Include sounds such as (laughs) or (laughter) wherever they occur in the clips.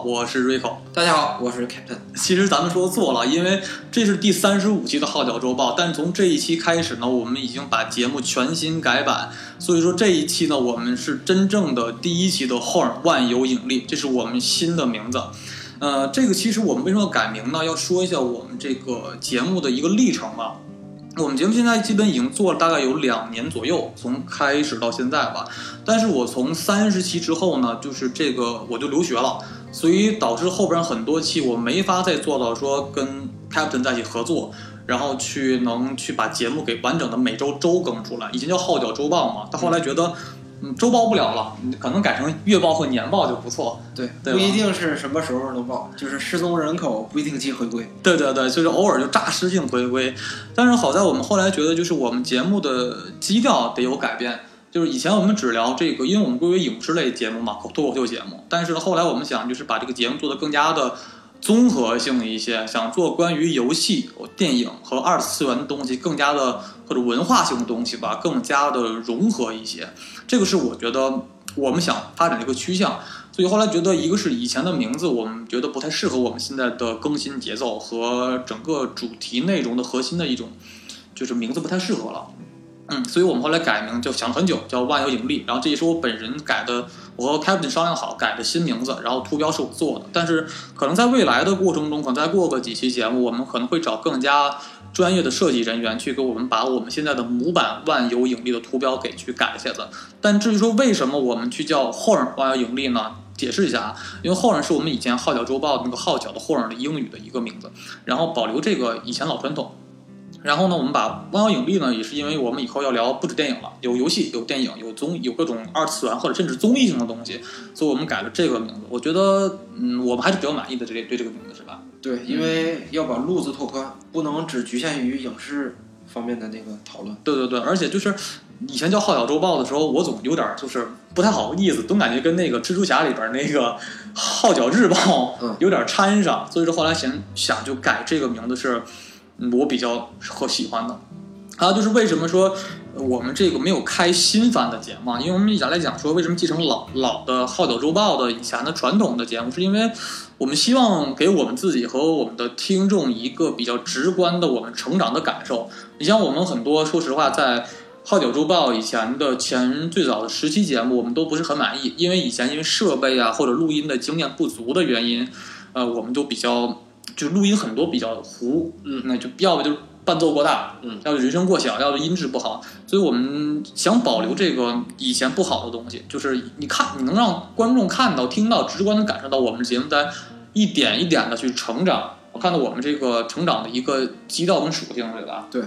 我是 Rico。大家好，我是 Captain。其实咱们说错了，因为这是第三十五期的《号角周报》，但从这一期开始呢，我们已经把节目全新改版，所以说这一期呢，我们是真正的第一期的 Horn 万有引力，这是我们新的名字。呃，这个其实我们为什么要改名呢？要说一下我们这个节目的一个历程吧。我们节目现在基本已经做了大概有两年左右，从开始到现在吧。但是我从三十期之后呢，就是这个我就留学了，所以导致后边很多期我没法再做到说跟 Captain 在一起合作，然后去能去把节目给完整的每周周更出来。以前叫号角周报嘛，到后来觉得。嗯，周报不了了，可能改成月报或年报就不错。对，对不一定是什么时候能报，就是失踪人口不一定期回归。对对对，就是偶尔就诈尸性回归。但是好在我们后来觉得，就是我们节目的基调得有改变。就是以前我们只聊这个，因为我们归为影视类节目嘛，脱口秀节目。但是，后来我们想，就是把这个节目做得更加的综合性一些，想做关于游戏、电影和二次元的东西，更加的或者文化性的东西吧，更加的融合一些。这个是我觉得我们想发展的一个趋向，所以后来觉得一个是以前的名字，我们觉得不太适合我们现在的更新节奏和整个主题内容的核心的一种，就是名字不太适合了。嗯，所以我们后来改名就想了很久，叫万有引力。然后这也是我本人改的，我和 Captain 商量好改的新名字，然后图标是我做的。但是可能在未来的过程中，可能再过个几期节目，我们可能会找更加。专业的设计人员去给我们把我们现在的模板万有引力的图标给去改一下子。但至于说为什么我们去叫 Horn 万有引力呢？解释一下啊，因为 Horn 是我们以前号角周报那个号角的 Horn 的英语的一个名字，然后保留这个以前老传统。然后呢，我们把万有引力呢，也是因为我们以后要聊不止电影了，有游戏、有电影、有综、有各种二次元或者甚至综艺性的东西，所以我们改了这个名字。我觉得，嗯，我们还是比较满意的，这对这个名字是吧？对，因为要把路子拓宽，不能只局限于影视方面的那个讨论。对对对，而且就是以前叫号角周报的时候，我总有点就是不太好意思，总感觉跟那个蜘蛛侠里边那个号角日报有点掺上，所以说后来想想就改这个名字是。我比较和喜欢的，还有就是为什么说我们这个没有开新番的节目？啊因为我们以前来讲说，为什么继承老老的《号角周报》的以前的传统的节目，是因为我们希望给我们自己和我们的听众一个比较直观的我们成长的感受。你像我们很多，说实话，在《号角周报》以前的前最早的十期节目，我们都不是很满意，因为以前因为设备啊或者录音的经验不足的原因，呃，我们都比较。就录音很多比较糊，嗯，那就要不就是伴奏过大，嗯，要不人声过小，要不音质不好，所以我们想保留这个以前不好的东西，就是你看你能让观众看到、听到、直观的感受到我们节目在一点一点的去成长，我看到我们这个成长的一个基调跟属性，对吧？对。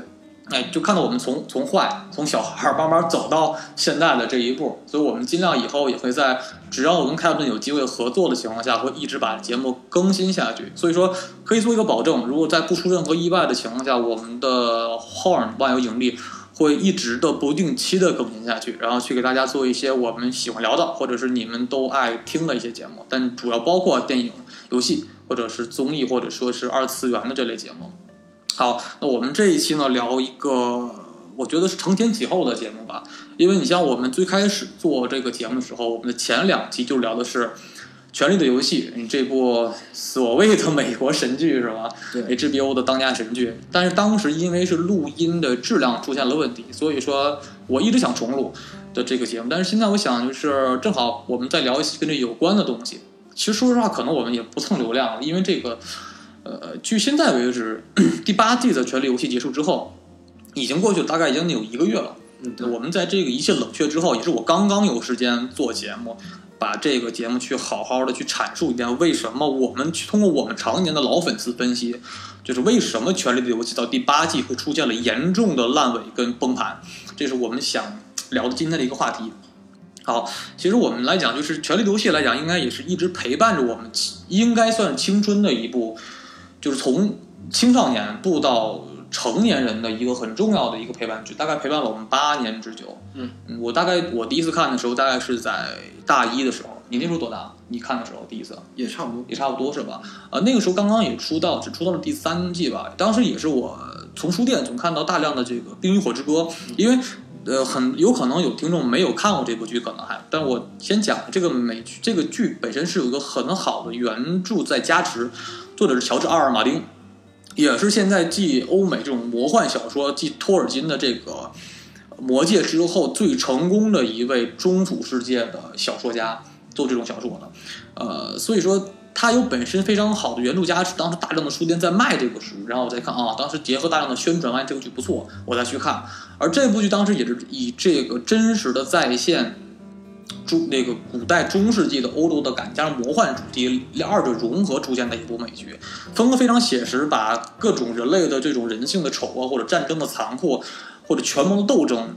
哎，就看到我们从从坏从小孩慢慢走到现在的这一步，所以我们尽量以后也会在只要我跟 Captain 有机会合作的情况下，会一直把节目更新下去。所以说可以做一个保证，如果在不出任何意外的情况下，我们的 Horn 万有引力会一直的不定期的更新下去，然后去给大家做一些我们喜欢聊的或者是你们都爱听的一些节目，但主要包括电影、游戏或者是综艺或者说是二次元的这类节目。好，那我们这一期呢聊一个，我觉得是承前启后的节目吧。因为你像我们最开始做这个节目的时候，我们的前两期就聊的是《权力的游戏》你这部所谓的美国神剧是吧？对，HBO 的当家神剧。但是当时因为是录音的质量出现了问题，所以说我一直想重录的这个节目。但是现在我想，就是正好我们在聊一些跟这有关的东西。其实说实话，可能我们也不蹭流量了，因为这个。呃，距现在为止，(clears throat) 第八季的《权力游戏》结束之后，已经过去了，大概已经有一个月了。嗯，我们在这个一切冷却之后，也是我刚刚有时间做节目，把这个节目去好好的去阐述一遍，为什么我们去通过我们常年的老粉丝分析，就是为什么《权力的游戏》到第八季会出现了严重的烂尾跟崩盘，这是我们想聊的今天的一个话题。好，其实我们来讲，就是《权力的游戏》来讲，应该也是一直陪伴着我们，应该算是青春的一部。就是从青少年步到成年人的一个很重要的一个陪伴剧，大概陪伴了我们八年之久。嗯，我大概我第一次看的时候，大概是在大一的时候。你那时候多大？你看的时候第一次也差不多，也差不多是吧？呃，那个时候刚刚也出道，只出到了第三季吧。当时也是我从书店总看到大量的这个《冰与火之歌》，因为呃，很有可能有听众没有看过这部剧，可能还，但我先讲这个美剧，这个剧本身是有一个很好的原著在加持，作者是乔治·阿尔马丁，也是现在继欧美这种魔幻小说，继托尔金的这个《魔戒》之后最成功的一位中土世界的小说家，做这种小说的，呃，所以说。它有本身非常好的原著加持，当时大量的书店在卖这个书，然后我再看啊，当时结合大量的宣传，发现这个剧不错，我再去看。而这部剧当时也是以这个真实的再现中那个古代中世纪的欧洲的感，加上魔幻主题，二者融合出现的一部美剧，风格非常写实，把各种人类的这种人性的丑恶，或者战争的残酷，或者权谋的斗争。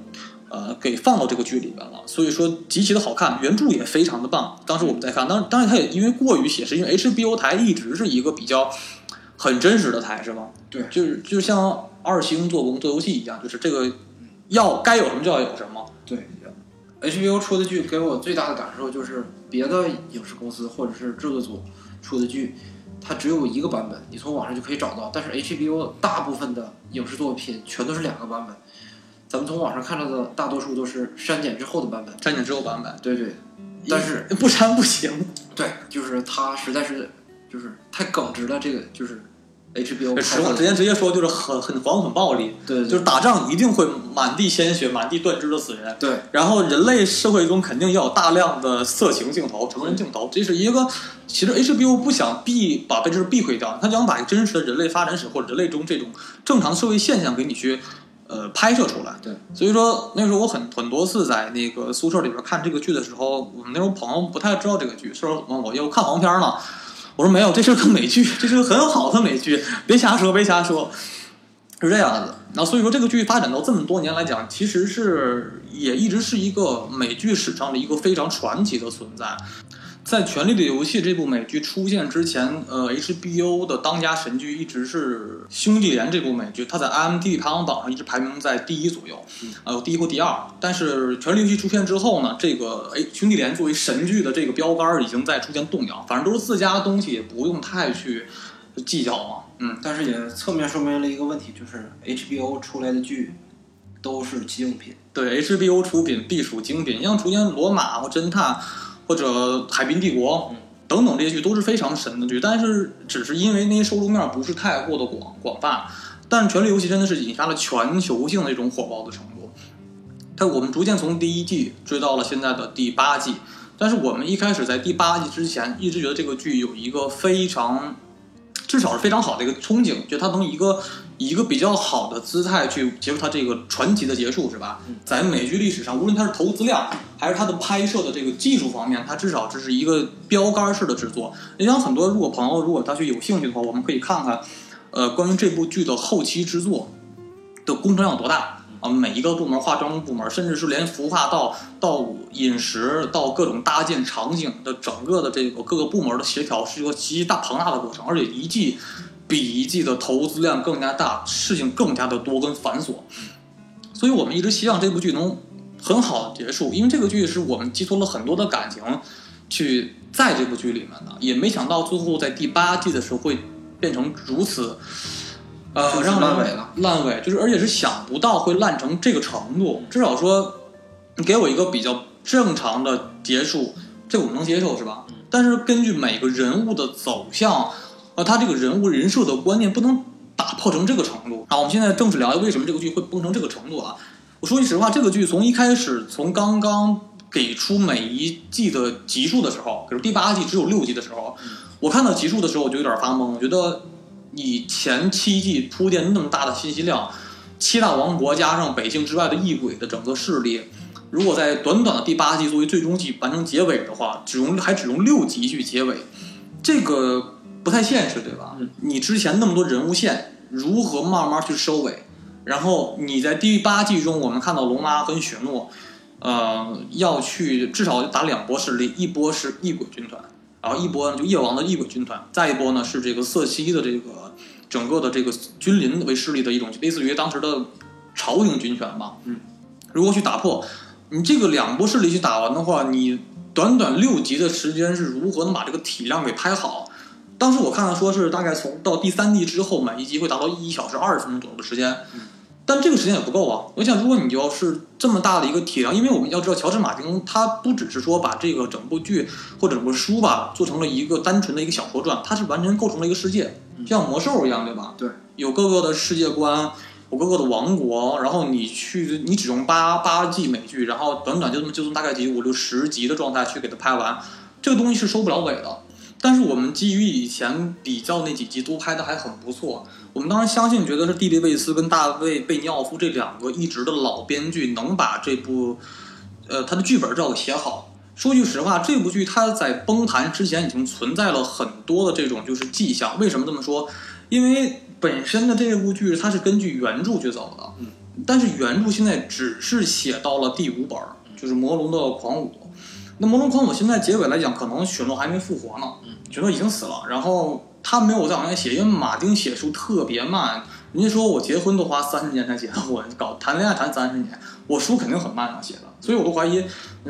呃，给放到这个剧里边了，所以说极其的好看，原著也非常的棒。当时我们在看，当当然它也因为过于写实，因为 HBO 台一直是一个比较很真实的台，是吗？对，就是就像二星做工做游戏一样，就是这个要该有什么就要有什么。对，HBO 出的剧给我最大的感受就是，别的影视公司或者是制作组出的剧，它只有一个版本，你从网上就可以找到，但是 HBO 大部分的影视作品全都是两个版本。咱们从网上看到的大多数都是删减之后的版本，删减之后版本，对对，但是 (laughs) 不删不行。对，就是它实在是就是太耿直了，这个就是 HBO。实话直接直接说，就是很很黄很暴力，对，就是打仗一定会满地鲜血、满地断肢的死人，对。然后人类社会中肯定要有大量的色情镜头、成人镜头，这是一个其实 HBO 不想避把这事避讳掉，他想把真实的人类发展史或者人类中这种正常社会现象给你去。呃，拍摄出来，对，所以说那时候我很很多次在那个宿舍里边看这个剧的时候，我们那时候朋友不太知道这个剧，说问我又看黄片呢，我说没有，这是个美剧，这是个很好的美剧，别瞎说，别瞎说，是这样子。那所以说这个剧发展到这么多年来讲，其实是也一直是一个美剧史上的一个非常传奇的存在。在《权力的游戏》这部美剧出现之前，呃，HBO 的当家神剧一直是《兄弟连》这部美剧，它在 IMDb 排行榜上一直排名在第一左右，呃，第一或第二。但是《权力游戏》出现之后呢，这个哎，《兄弟连》作为神剧的这个标杆已经在出现动摇。反正都是自家的东西，也不用太去计较嘛。嗯，但是也侧面说明了一个问题，就是 HBO 出来的剧都是精品。对，HBO 出品必属精品，像出现《罗马》或《侦探》。或者《海滨帝国》等等这些剧都是非常神的剧，但是只是因为那些受众面不是太过的广广泛。但是《权力游戏》真的是引发了全球性的一种火爆的程度。它我们逐渐从第一季追到了现在的第八季，但是我们一开始在第八季之前一直觉得这个剧有一个非常。至少是非常好的一个憧憬，就它从一个以一个比较好的姿态去结束它这个传奇的结束，是吧？在美剧历史上，无论它是投资量还是它的拍摄的这个技术方面，它至少这是一个标杆式的制作。你想，很多如果朋友如果他去有兴趣的话，我们可以看看，呃，关于这部剧的后期制作的工程量有多大。啊，每一个部门，化妆部门，甚至是连服化道到饮食到各种搭建场景的整个的这个各个部门的协调，是一个极其大庞大的过程，而且一季比一季的投资量更加大，事情更加的多跟繁琐。所以我们一直希望这部剧能很好的结束，因为这个剧是我们寄托了很多的感情去在这部剧里面的，也没想到最后在第八季的时候会变成如此。呃，让烂尾了，烂尾就是，而且是想不到会烂成这个程度。至少说，你给我一个比较正常的结束，这我们能接受是吧？但是根据每个人物的走向，呃，他这个人物人设的观念不能打破成这个程度。啊，我们现在正式聊为什么这个剧会崩成这个程度啊？我说句实话，这个剧从一开始，从刚刚给出每一季的集数的时候，比如第八季只有六集的时候，我看到集数的时候我就有点发懵，我觉得。以前七季铺垫那么大的信息量，七大王国加上北境之外的异鬼的整个势力，如果在短短的第八季作为最终季完成结尾的话，只用还只用六集去结尾，这个不太现实，对吧？你之前那么多人物线，如何慢慢去收尾？然后你在第八季中，我们看到龙妈跟雪诺，呃，要去至少打两波势力，一波是异鬼军团。然后一波呢，就夜王的异鬼军团；再一波呢，是这个瑟西的这个整个的这个君临为势力的一种，类似于当时的朝廷军权吧。嗯，如果去打破你这个两波势力去打完的话，你短短六集的时间是如何能把这个体量给拍好？当时我看到说是大概从到第三季之后，每一集会达到一小时二十分钟左右的时间。但这个时间也不够啊！我想，如果你要是这么大的一个体量，因为我们要知道，乔治·马丁他不只是说把这个整部剧或者整部书吧做成了一个单纯的一个小说传，它是完全构成了一个世界，像魔兽一样，对吧？对，有各个的世界观，有各个的王国，然后你去，你只用八八季美剧，然后短短就这么就这么大概几五六十集的状态去给它拍完，这个东西是收不了尾的。但是我们基于以前比较那几集都拍的还很不错，我们当然相信，觉得是蒂利·贝斯跟大卫·贝尼奥夫这两个一直的老编剧能把这部，呃，他的剧本照给写好。说句实话，这部剧它在崩盘之前已经存在了很多的这种就是迹象。为什么这么说？因为本身的这部剧它是根据原著去走的，嗯，但是原著现在只是写到了第五本，就是魔龙的狂舞。那魔龙狂舞现在结尾来讲，可能雪诺还没复活呢，嗯雪诺已经死了，然后他没有再往下写，因为马丁写书特别慢。人家说我结婚都花三十年才结的婚，(laughs) 搞谈恋爱谈三十年，我书肯定很慢啊写的，所以我都怀疑，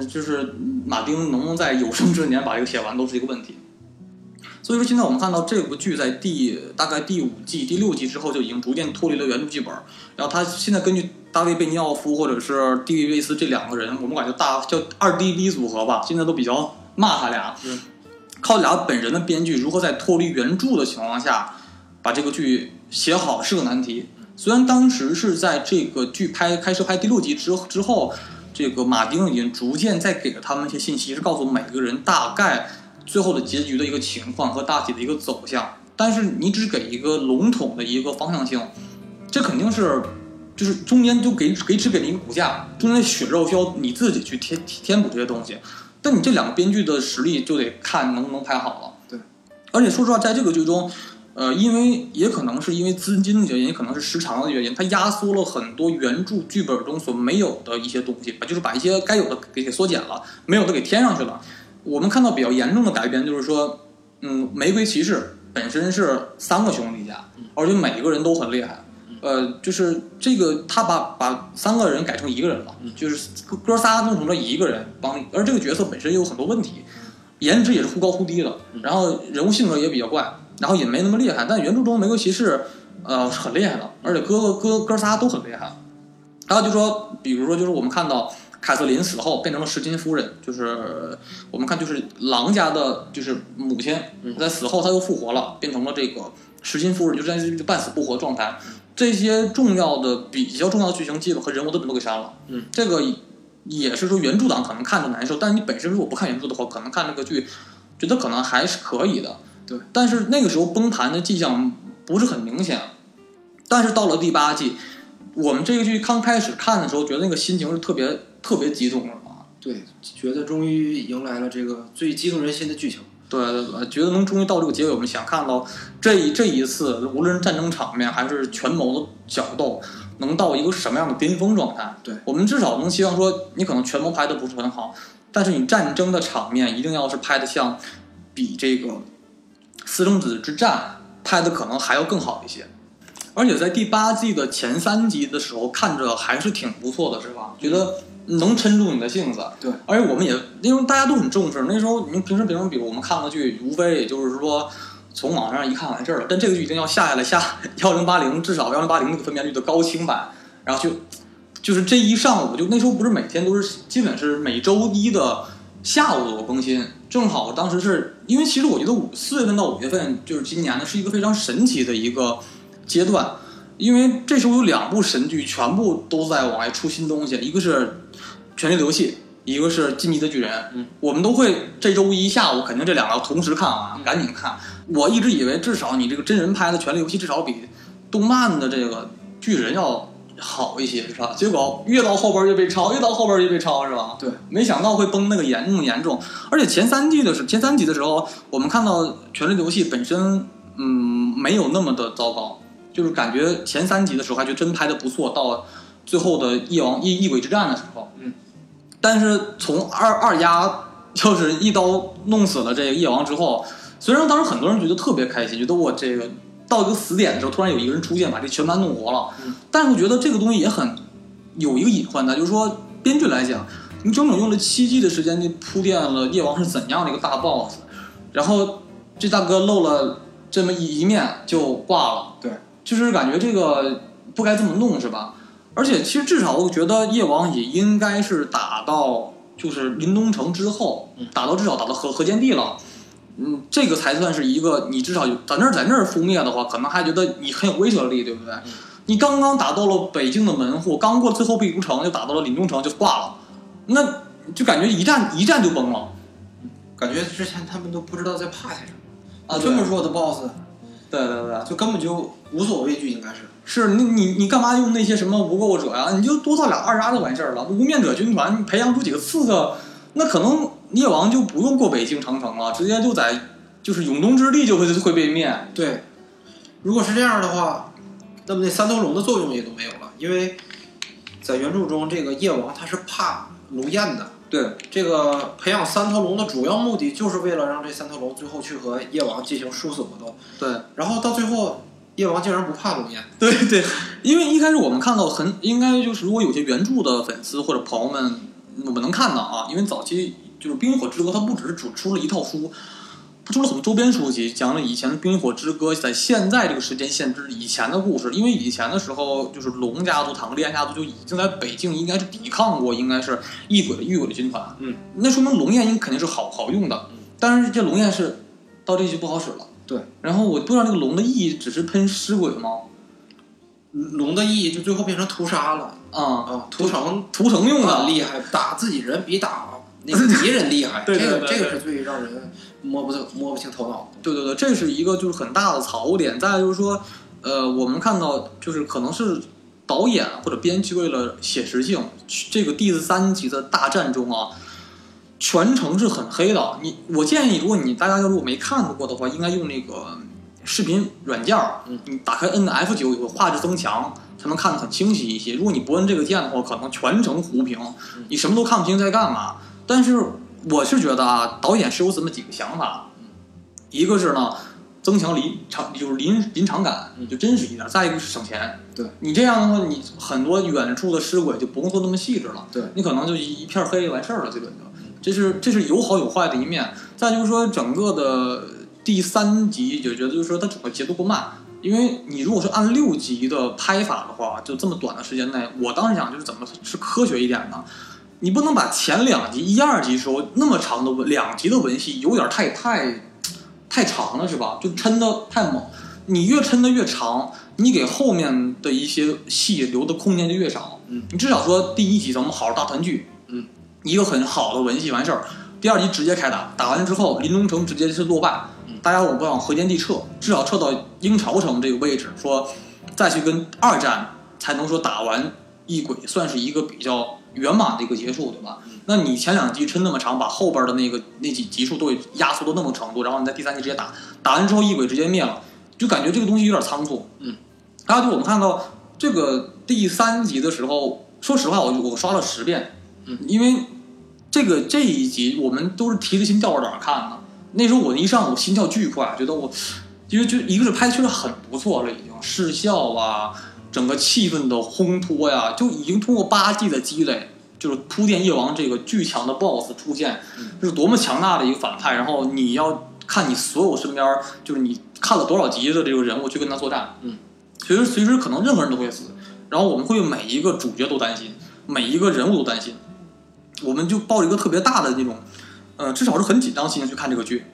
就是马丁能不能在有生之年把这个写完都是一个问题。所以说，现在我们看到这部剧在第大概第五季、第六季之后就已经逐渐脱离了原著剧本，然后他现在根据大卫·贝尼奥夫或者是蒂利·瑞斯这两个人，我们管叫大叫二 D B 组合吧，现在都比较骂他俩，靠俩本人的编剧如何在脱离原著的情况下把这个剧写好是个难题。虽然当时是在这个剧拍开始拍第六集之之后，这个马丁已经逐渐在给了他们一些信息，是告诉每个人大概。最后的结局的一个情况和大体的一个走向，但是你只给一个笼统的一个方向性，这肯定是就是中间就给给只给了一个骨架，中间的血肉需要你自己去填填补这些东西。但你这两个编剧的实力就得看能不能拍好了。对，而且说实话，在这个剧中，呃，因为也可能是因为资金的原因，也可能是时长的原因，它压缩了很多原著剧本中所没有的一些东西，就是把一些该有的给给缩减了，没有的给添上去了。我们看到比较严重的改编，就是说，嗯，玫瑰骑士本身是三个兄弟家，而且每一个人都很厉害，呃，就是这个他把把三个人改成一个人了，就是哥仨弄成了一个人帮，而这个角色本身也有很多问题，颜值也是忽高忽低的，然后人物性格也比较怪，然后也没那么厉害，但原著中玫瑰骑士，呃，是很厉害的，而且哥哥哥哥仨都很厉害，还有就说，比如说就是我们看到。凯瑟琳死后变成了石金夫人，就是我们看，就是狼家的，就是母亲，在死后她又复活了，变成了这个石金夫人，就在于半死不活状态。这些重要的、比较重要的剧情基本和人物都都给删了。嗯，这个也是说原著党可能看着难受，但是你本身如果不看原著的话，可能看这个剧觉得可能还是可以的。对，但是那个时候崩盘的迹象不是很明显，但是到了第八季，我们这个剧刚开始看的时候，觉得那个心情是特别。特别激动的啊？对，觉得终于迎来了这个最激动人心的剧情。对对对，觉得能终于到这个结尾，我们想看到这一这一次，无论是战争场面还是权谋的角斗，能到一个什么样的巅峰状态？对我们至少能希望说，你可能权谋拍的不是很好，但是你战争的场面一定要是拍的像比这个私生子之战拍的可能还要更好一些。而且在第八季的前三集的时候，看着还是挺不错的，是吧？觉得。能撑住你的性子，对，而且我们也因为大家都很重视。那时候，你平时平时比如我们看个剧，无非也就是说从网上一看完事儿了。但这个剧一定要下下来下 (laughs) 幺零八零，至少幺零八零那个分辨率的高清版，然后就就是这一上午，就那时候不是每天都是，基本是每周一的下午我更新。正好当时是因为其实我觉得五四月份到五月份就是今年呢是一个非常神奇的一个阶段，因为这时候有两部神剧全部都在往外出新东西，一个是。权力的游戏，一个是进击的巨人，嗯，我们都会这周一下午肯定这两个同时看完，赶紧看。我一直以为至少你这个真人拍的权力游戏至少比动漫的这个巨人要好一些，是吧？结果越到后边越被抄，越到后边越被抄，是吧？对，没想到会崩那个严那么严重。而且前三季的是前三集的时候，我们看到权力的游戏本身，嗯，没有那么的糟糕，就是感觉前三集的时候还觉得真拍的不错，到最后的夜王异异鬼之战的时候，嗯。但是从二二丫就是一刀弄死了这个夜王之后，虽然当时很多人觉得特别开心，觉得我这个到一个死点的时候，突然有一个人出现把这全班弄活了，但是我觉得这个东西也很有一个隐患的，就是说编剧来讲，你整整用了七季的时间，你铺垫了夜王是怎样的一个大 boss，然后这大哥露了这么一一面就挂了，对，就是感觉这个不该这么弄，是吧？而且其实至少我觉得夜王也应该是打到就是临冬城之后嗯，打到至少打到河河间地了。嗯，这个才算是一个你至少有在那儿在那儿覆灭的话，可能还觉得你很有威慑力，对不对？你刚刚打到了北京的门户，刚过最后壁都城，就打到了临冬城就挂了，那就感觉一战一战就崩了感觉之前他们都不知道在怕些什么啊！这么弱的 BOSS 对对对，就根本就无所畏惧，应该是。是你你你干嘛用那些什么无垢者呀？你就多造俩二杀就完事儿了。无面者军团培养出几个刺客，那可能夜王就不用过北京长城了，直接就在就是永东之地就会会被灭。对，如果是这样的话，那么那三头龙的作用也都没有了，因为在原著中，这个夜王他是怕龙焰的。对，这个培养三头龙的主要目的，就是为了让这三头龙最后去和夜王进行殊死搏斗。对然后到最后，夜王竟然不怕龙焰。对对，因为一开始我们看到很应该就是如果有些原著的粉丝或者朋友们，我们能看到啊，因为早期就是《冰与火之歌》，它不只是只出了一套书。它出了很多周边书籍，讲了以前的《冰与火之歌》在现在这个时间线之以前的故事。因为以前的时候，就是龙家族、坦克利安家族就已经在北境应该是抵抗过，应该是异鬼的异鬼的军团。嗯，那说明龙焰应肯定是好好用的。嗯但是这龙焰是到这就不好使了。对，然后我不知道这个龙的意义只是喷尸鬼吗？龙的意义就最后变成屠杀了啊、啊，屠城屠城用的啊，厉害，打自己人比打 (laughs) 那个敌人厉害。对对这个这个是最让人摸不摸不清头脑。对对对，这是一个就是很大的槽点。再就是说，呃，我们看到就是可能是导演或者编剧为了写实性，这个第三集的大战中啊，全程是很黑的。你我建议，如果你大家如果没看过的话，应该用那个视频软件儿，你打开摁 F 九有个画质增强，才能看得很清晰一些。如果你不摁这个键的话，可能全程糊屏，你什么都看不清在干嘛。但是我是觉得啊，导演是有这么几个想法，一个是呢。增强临场就是临临场感，就真实一点。再一个是省钱，对你这样的话，你很多远处的尸鬼就不用做那么细致了，对你可能就一一片黑完事儿了，基本就。这是这是有好有坏的一面。再就是说，整个的第三集就觉得就是说它整个节奏过慢，因为你如果是按六集的拍法的话，就这么短的时间内，我当时想就是怎么是科学一点呢？你不能把前两集一二集时候那么长的文两集的文戏有点太太太长了是吧？就抻的太猛，你越抻的越长，你给后面的一些戏留的空间就越少。嗯，你至少说第一集咱们好好大团聚，嗯，一个很好的文戏完事儿。第二集直接开打，打完之后林龙城直接是落败，嗯大家我们往河间地撤，至少撤到鹰巢城这个位置，说再去跟二战才能说打完异鬼，算是一个比较圆满的一个结束，对吧？那你前两集抻那么长，把后边的那个那几集数都给压缩到那么程度，然后你在第三集直接打，打完之后异鬼直接灭了，就感觉这个东西有点仓促。嗯，还有就我们看到这个第三集的时候，说实话，我我刷了十遍，嗯，因为这个这一集我们都是提着心吊着胆看的。那时候我一上午心跳巨快，觉得我因为就一个是拍的确实很不错了，已经视效啊，整个气氛的烘托呀，就已经通过八季的积累，就是铺垫夜王这个巨强的 BOSS 出现，这是多么强大的一个反派。然后你要看你所有身边，就是你看了多少集的这个人物去跟他作战，嗯，随时随时可能任何人都会死，然后我们会每一个主角都担心，每一个人物都担心，我们就抱着一个特别大的那种，呃，至少是很紧张心情去看这个剧。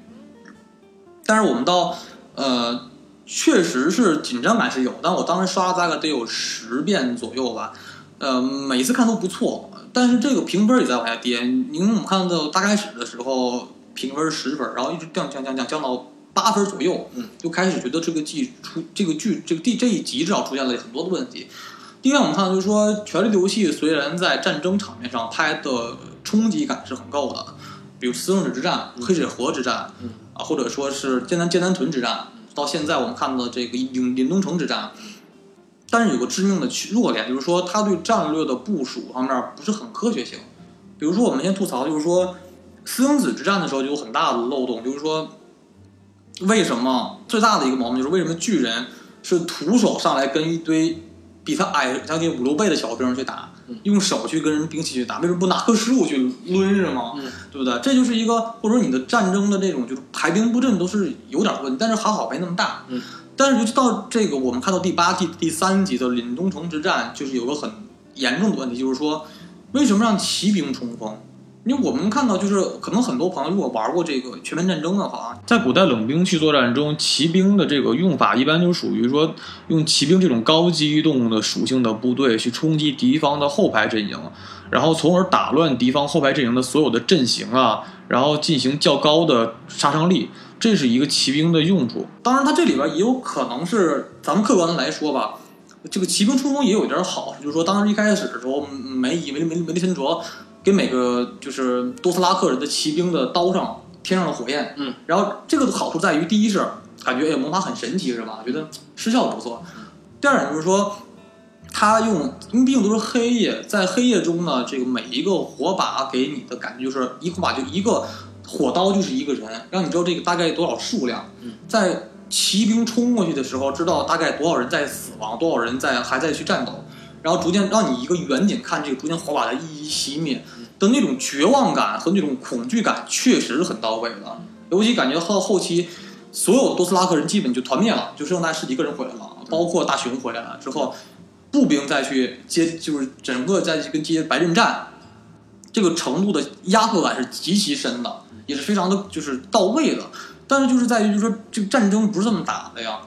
但是我们到呃，确实是紧张感是有，但我当时刷大概得有十遍左右吧，呃，每次看都不错，但是这个评分也在往下跌。因为我们看到大开始的时候评分十分，然后一直降降降降降到八分左右，嗯，就开始觉得这个剧出这个剧这个第这一集至少出现了很多的问题。第一个我们看到就是说，《权力的游戏》虽然在战争场面上拍的冲击感是很够的，比如私生子之战、黑水河之战，嗯啊，或者说是艰南艰南屯之战，到现在我们看到的这个临临东城之战，但是有个致命的弱点，就是说他对战略的部署方面不是很科学性。比如说，我们先吐槽，就是说私生子之战的时候就有很大的漏洞，就是说为什么最大的一个毛病就是为什么巨人是徒手上来跟一堆比他矮将近五六倍的小兵去打，用手去跟人兵器去打，为什么不拿个食物去抡是吗？嗯对不对？这就是一个或者说你的战争的这种就是排兵布阵都是有点问题，但是还好没那么大。嗯但是尤其到这个我们看到第八季第三集的凛冬城之战，就是有个很严重的问题，就是说为什么让骑兵冲锋？因为我们看到，就是可能很多朋友如果玩过这个全面战争的话，在古代冷兵器作战中，骑兵的这个用法一般就属于说用骑兵这种高机动的属性的部队去冲击敌方的后排阵营，然后从而打乱敌方后排阵营的所有的阵型啊，然后进行较高的杀伤力，这是一个骑兵的用处。当然，它这里边也有可能是咱们客观的来说吧，这个骑兵冲锋也有一点好，就是说当时一开始的时候，没以梅梅梅利森卓。给每个就是多斯拉克人的骑兵的刀上添上了火焰，嗯，然后这个的好处在于，第一是感觉哎魔法很神奇是吧？觉得失效不错。第二点就是说，他用因为毕竟都是黑夜，在黑夜中呢，这个每一个火把给你的感觉就是一火把就一个火刀就是一个人，让你知道这个大概多少数量。在骑兵冲过去的时候，知道大概多少人在死亡，多少人在还在去战斗。然后逐渐让你一个远景看这个逐渐火把的一一熄灭的那种绝望感和那种恐惧感，确实是很到位的。尤其感觉到后期，所有多斯拉克人基本就团灭了，就剩下十几个人回来了，包括大熊回来了之后，步兵再去接，就是整个再去跟接白刃战，这个程度的压迫感是极其深的，也是非常的就是到位的。但是就是在于，就是说这个战争不是这么打的呀。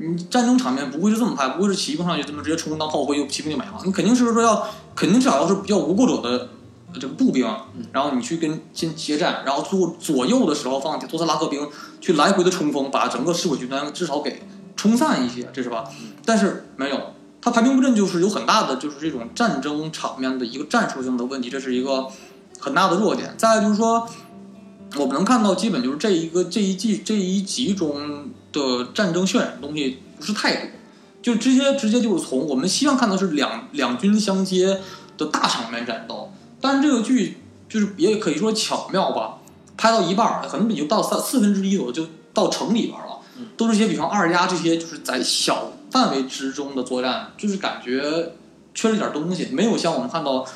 你战争场面不会是这么拍，不会是骑兵上去这么直接冲锋当炮灰，又骑兵就没了。你肯定是说要，肯定至少要是比较无过者的这个步兵，然后你去跟先接战，然后左左右的时候放多斯拉克兵去来回的冲锋，把整个赤鬼军团至少给冲散一些，这是吧？但是没有，他排兵布阵就是有很大的就是这种战争场面的一个战术性的问题，这是一个很大的弱点。再就是说，我们能看到基本就是这一个这一季这一集中。的战争渲染的东西不是太多，就直接直接就是从我们希望看到是两两军相接的大场面战斗，但是这个剧就是也可以说巧妙吧，拍到一半儿可能也就到三四分之一左右就到城里边了，都是些比方二丫这些就是在小范围之中的作战，就是感觉缺了点东西，没有像我们看到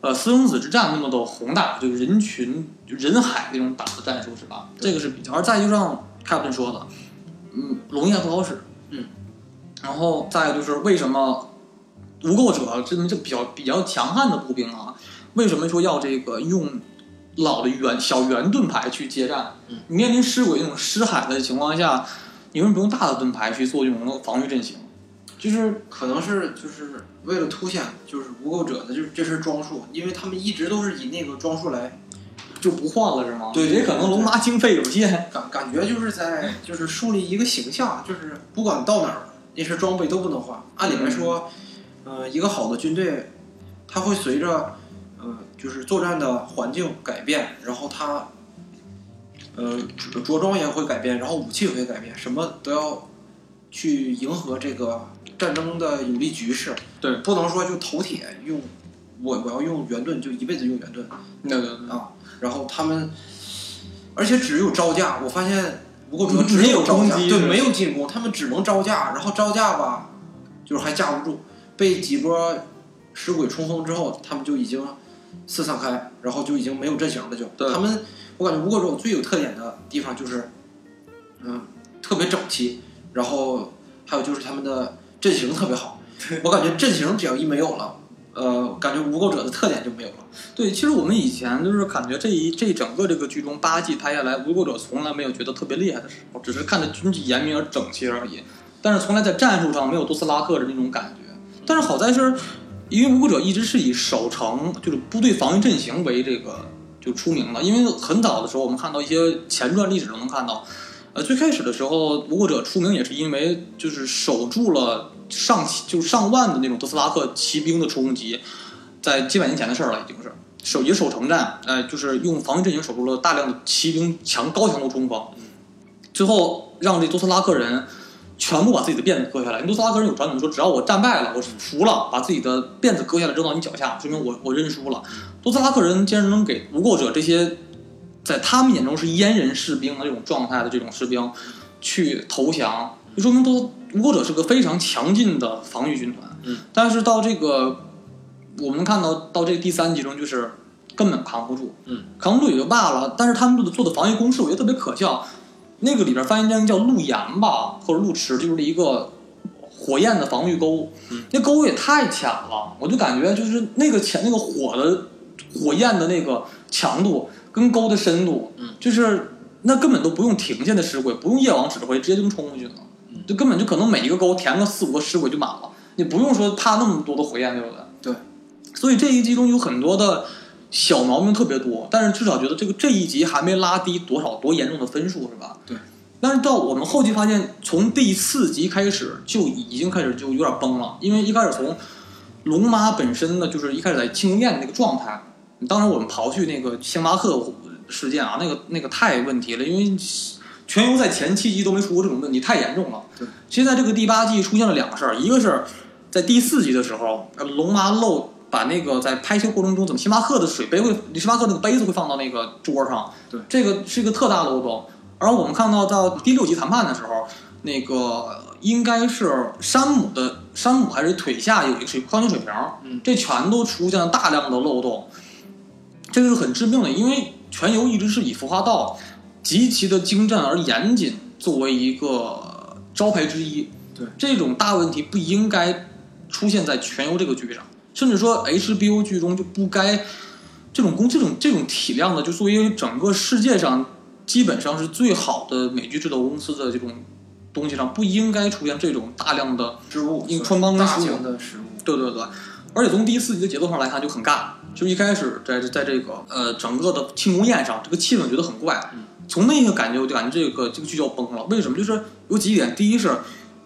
呃私生子之战那么的宏大，就是人群人海那种打的战术是吧？这个是比较，而再就像 Captain 说的。嗯，龙焰不好使。嗯，然后再有就是为什么无垢者这么就比较比较强悍的步兵啊？为什么说要这个用老的圆小圆盾牌去接战？嗯，面临尸鬼那种尸海的情况下，你为什么不用大的盾牌去做这种防御阵型？就是可能是就是为了凸显就是无垢者的就是这身装束，因为他们一直都是以那个装束来。就不换了是吗？对，也可能龙妈经费有限，感感觉就是在就是树立一个形象，就是不管到哪儿，那身装备都不能换。按理来说，呃，一个好的军队，它会随着呃就是作战的环境改变，然后它呃着装也会改变，然后武器也会改变，什么都要去迎合这个战争的有利局势。对，不能说就头铁用我我要用圆盾就一辈子用圆盾。对对啊。然后他们，而且只有招架。我发现，不过只没有招架，对，没有进攻，他们只能招架。然后招架吧，就是还架不住，被几波尸鬼冲锋之后，他们就已经四散开，然后就已经没有阵型了。就他们，我感觉无垢种最有特点的地方就是，嗯，特别整齐。然后还有就是他们的阵型特别好。(laughs) 我感觉阵型只要一没有了。呃，感觉无垢者的特点就没有了。对，其实我们以前就是感觉这一这整个这个剧中八季拍下来，无垢者从来没有觉得特别厉害的时候，只是看着军纪严明而整齐而已。但是从来在战术上没有多斯拉克的那种感觉。但是好在是，因为无垢者一直是以守城就是部队防御阵型为这个就出名的。因为很早的时候，我们看到一些前传历史都能看到，呃，最开始的时候，无垢者出名也是因为就是守住了。上就上万的那种德斯拉克骑兵的冲击，在几百年前的事儿了，已经是守也守城战，哎，就是用防御阵型守住了大量的骑兵强高强度冲锋，最后让这多斯拉克人全部把自己的辫子割下来。多斯拉克人有传统说，只要我战败了，我服了，把自己的辫子割下来扔到你脚下，说明我我认输了。多斯拉克人竟然能给无垢者这些在他们眼中是阉人士兵的这种状态的这种士兵去投降，就说明都。无垢者是个非常强劲的防御军团，嗯，但是到这个我们看到到这第三集中，就是根本扛不住，嗯，扛不住也就罢了，但是他们做的防御工事，我觉得特别可笑。那个里边翻译成叫路岩吧，或者路池，就是一个火焰的防御沟，嗯。那沟也太浅了，我就感觉就是那个浅那个火的火焰的那个强度跟沟的深度，嗯就是那根本都不用停下的尸鬼，不用夜王指挥，直接就能冲过去了，嗯就根本就可能每一个沟填个四五个尸鬼就满了，你不用说怕那么多的火焰，对不对？对，所以这一集中有很多的小毛病特别多，但是至少觉得这个这一集还没拉低多少多严重的分数，是吧？对。但是到我们后期发现，从第四集开始就已经开始就有点崩了，因为一开始从龙妈本身呢，就是一开始在庆功宴的那个状态，当然我们刨去那个星巴克事件啊，那个那个太问题了，因为全游在前七集都没出过这种问题，太严重了。对，其实在这个第八季出现了两个事儿，一个是在第四集的时候，呃龙妈漏把那个在拍摄过程中，怎么星巴克的水杯会，星巴克那个杯子会放到那个桌上，对，这个是一个特大漏洞。而我们看到到第六集谈判的时候，那个应该是山姆的山姆还是腿下有一个水矿泉水瓶这全都出现了大量的漏洞，这个是很致命的，因为全游一直是以服化道极其的精湛而严谨作为一个招牌之一。对，这种大问题不应该出现在全游这个剧上，甚至说 HBO 剧中就不该这种工这种这种体量的，就作为整个世界上基本上是最好的美剧制作公司的这种东西上，不应该出现这种大量的失误，因为穿帮的失误。对对对，而且从第四集的节奏上来看就很尬，就一开始在在这个呃整个的庆功宴上，这个气氛觉得很怪。嗯从那个感觉我就感觉这个这个剧就要崩了。为什么？就是有几点，第一是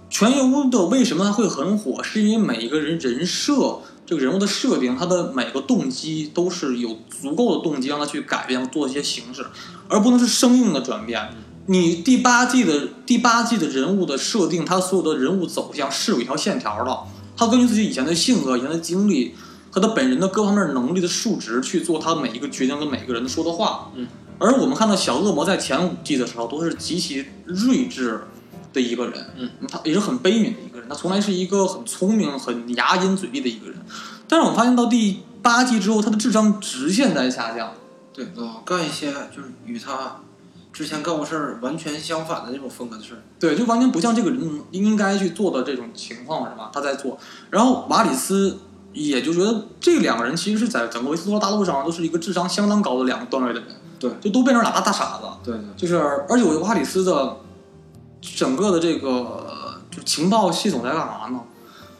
全游的为什么会很火，是因为每一个人人设这个人物的设定，他的每个动机都是有足够的动机让他去改变做一些形式，而不能是生硬的转变。你第八季的第八季的人物的设定，他所有的人物走向是有一条线条的，他根据自己以前的性格、以前的经历和他本人的各方面能力的数值去做他每一个决定跟每个人说的话。嗯，而我们看到小恶魔在前五季的时候都是极其睿智的一个人，嗯，他也是很悲悯的一个人，他从来是一个很聪明、很牙尖嘴利的一个人。但是我们发现到第八季之后，他的智商直线在下降。对，老干一些就是与他之前干过事儿完全相反的那种风格的事儿。对，就完全不像这个人应该去做的这种情况，是吧？他在做，然后瓦里斯也就觉得这两个人其实是在整个维斯托大陆上都是一个智商相当高的两个段位的人，对，就都变成俩大大傻子。对对，就是，而且我觉得瓦里斯的整个的这个呃就情报系统在干嘛呢？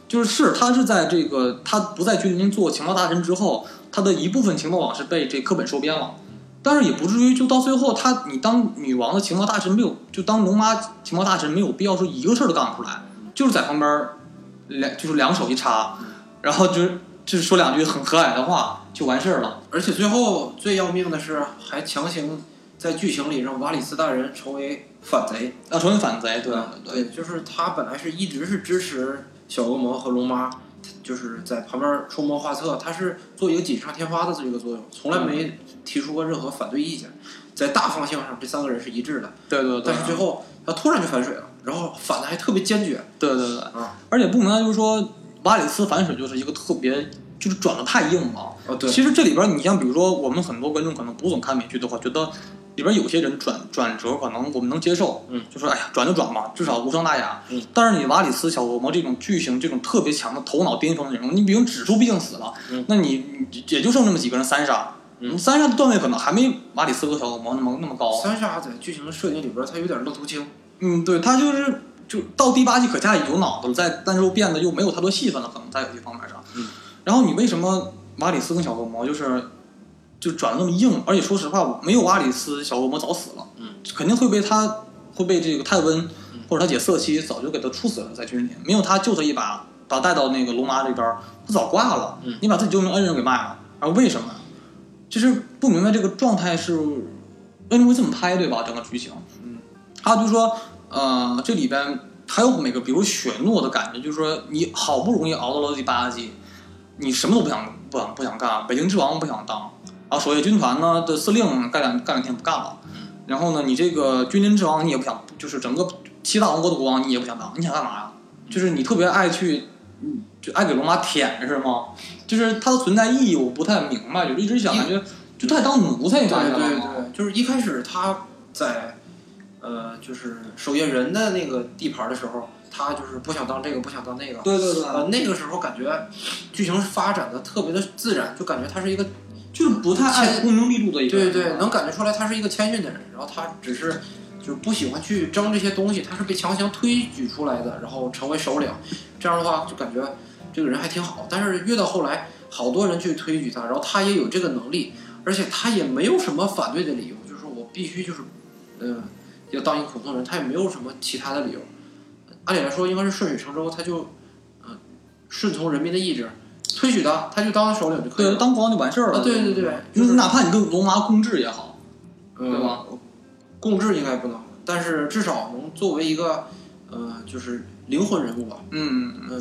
就是是他是在这个他不在君临做情报大臣之后，他的一部分情报网是被这课本收编了，但是也不至于就到最后他你当女王的情报大臣没有，就当龙妈情报大臣没有必要说一个事儿都干不出来，就是在旁边儿两就是两手一插，然后就是就是说两句很和蔼的话就完事儿了。而且最后最要命的是，还强行在剧情里让瓦里斯大人成为反贼。啊成为反贼，对对对，就是他本来是一直是支持小恶魔和龙妈，就是在旁边出谋划策，他是做一个锦上添花的这个作用，从来没提出过任何反对意见。在大方向上，这三个人是一致的，对对对。但是最后他突然就反水了，然后反的还特别坚决。对对对，啊而且不明白就是说，瓦里斯反水就是一个特别，就是转的太硬了。哦，对，其实这里边，你像比如说，我们很多观众可能不总看美剧的话，觉得里边有些人转转折可能我们能接受，嗯，就说哎呀转就转嘛，至少无伤大雅。嗯，但是你瓦里斯、小恶魔这种剧情、这种特别强的头脑巅峰的人物，你比如指数毕竟死了，嗯那你你也就剩那么几个人三杀，嗯三杀的段位可能还没瓦里斯和小恶魔那么那么高。三杀在剧情的设定里边，他有点愣头青。嗯，对他就是就到第八季可加有脑子了，在但是又变得又没有太多戏份了，可能在有些方面上。嗯，然后你为什么瓦里斯跟小恶魔就是就转的那么硬？而且说实话，没有瓦里斯，小恶魔早死了。嗯，肯定会被他会被这个泰温或者他姐瑟西早就给他处死了，在军里没有他救他一把，把他带到那个龙妈这边，他早挂了。嗯你把自己救命恩人给卖了，然后为什么？就是不明白这个状态是为什么会这么拍，对吧？整个剧情。嗯，还有就是说，呃，这里边还有每个，比如雪诺的感觉，就是说你好不容易熬到了第八季，你什么都不想不想不想干，北京之王不想当，然后守夜军团呢的司令干两干两天不干了，然后呢，你这个君临之王你也不想，就是整个七大王国的国王你也不想当，你想干嘛呀？就是你特别爱去，嗯，就爱给龙马舔是吗？就是它的存在意义我不太明白，就一直想感觉就太当奴才，你对发现了对吗？对，就是一开始他在呃，就是守夜人的那个地盘的时候，他就是不想当这个，不想当那个。对对对，呃，那个时候感觉剧情发展的特别的自然，就感觉他是一个就是不太爱功名利禄的一个人。对对，能感觉出来他是一个谦逊的人，然后他只是就是不喜欢去争这些东西，他是被强行推举出来的，然后成为首领。这样的话就感觉这个人还挺好。但是越到后来，好多人去推举他，然后他也有这个能力，而且他也没有什么反对的理由，就是说我必须就是嗯、要当一个普通人，他也没有什么其他的理由。按理来说应该是顺水成舟，他就嗯、顺从人民的意志，推举他，他就当首领就可以对，了。当国王就完事儿了。啊，对对对，哪怕你跟龙妈共治也好，嗯对吧？共治应该不能，但是至少能作为一个，呃，就是灵魂人物吧。嗯，呃，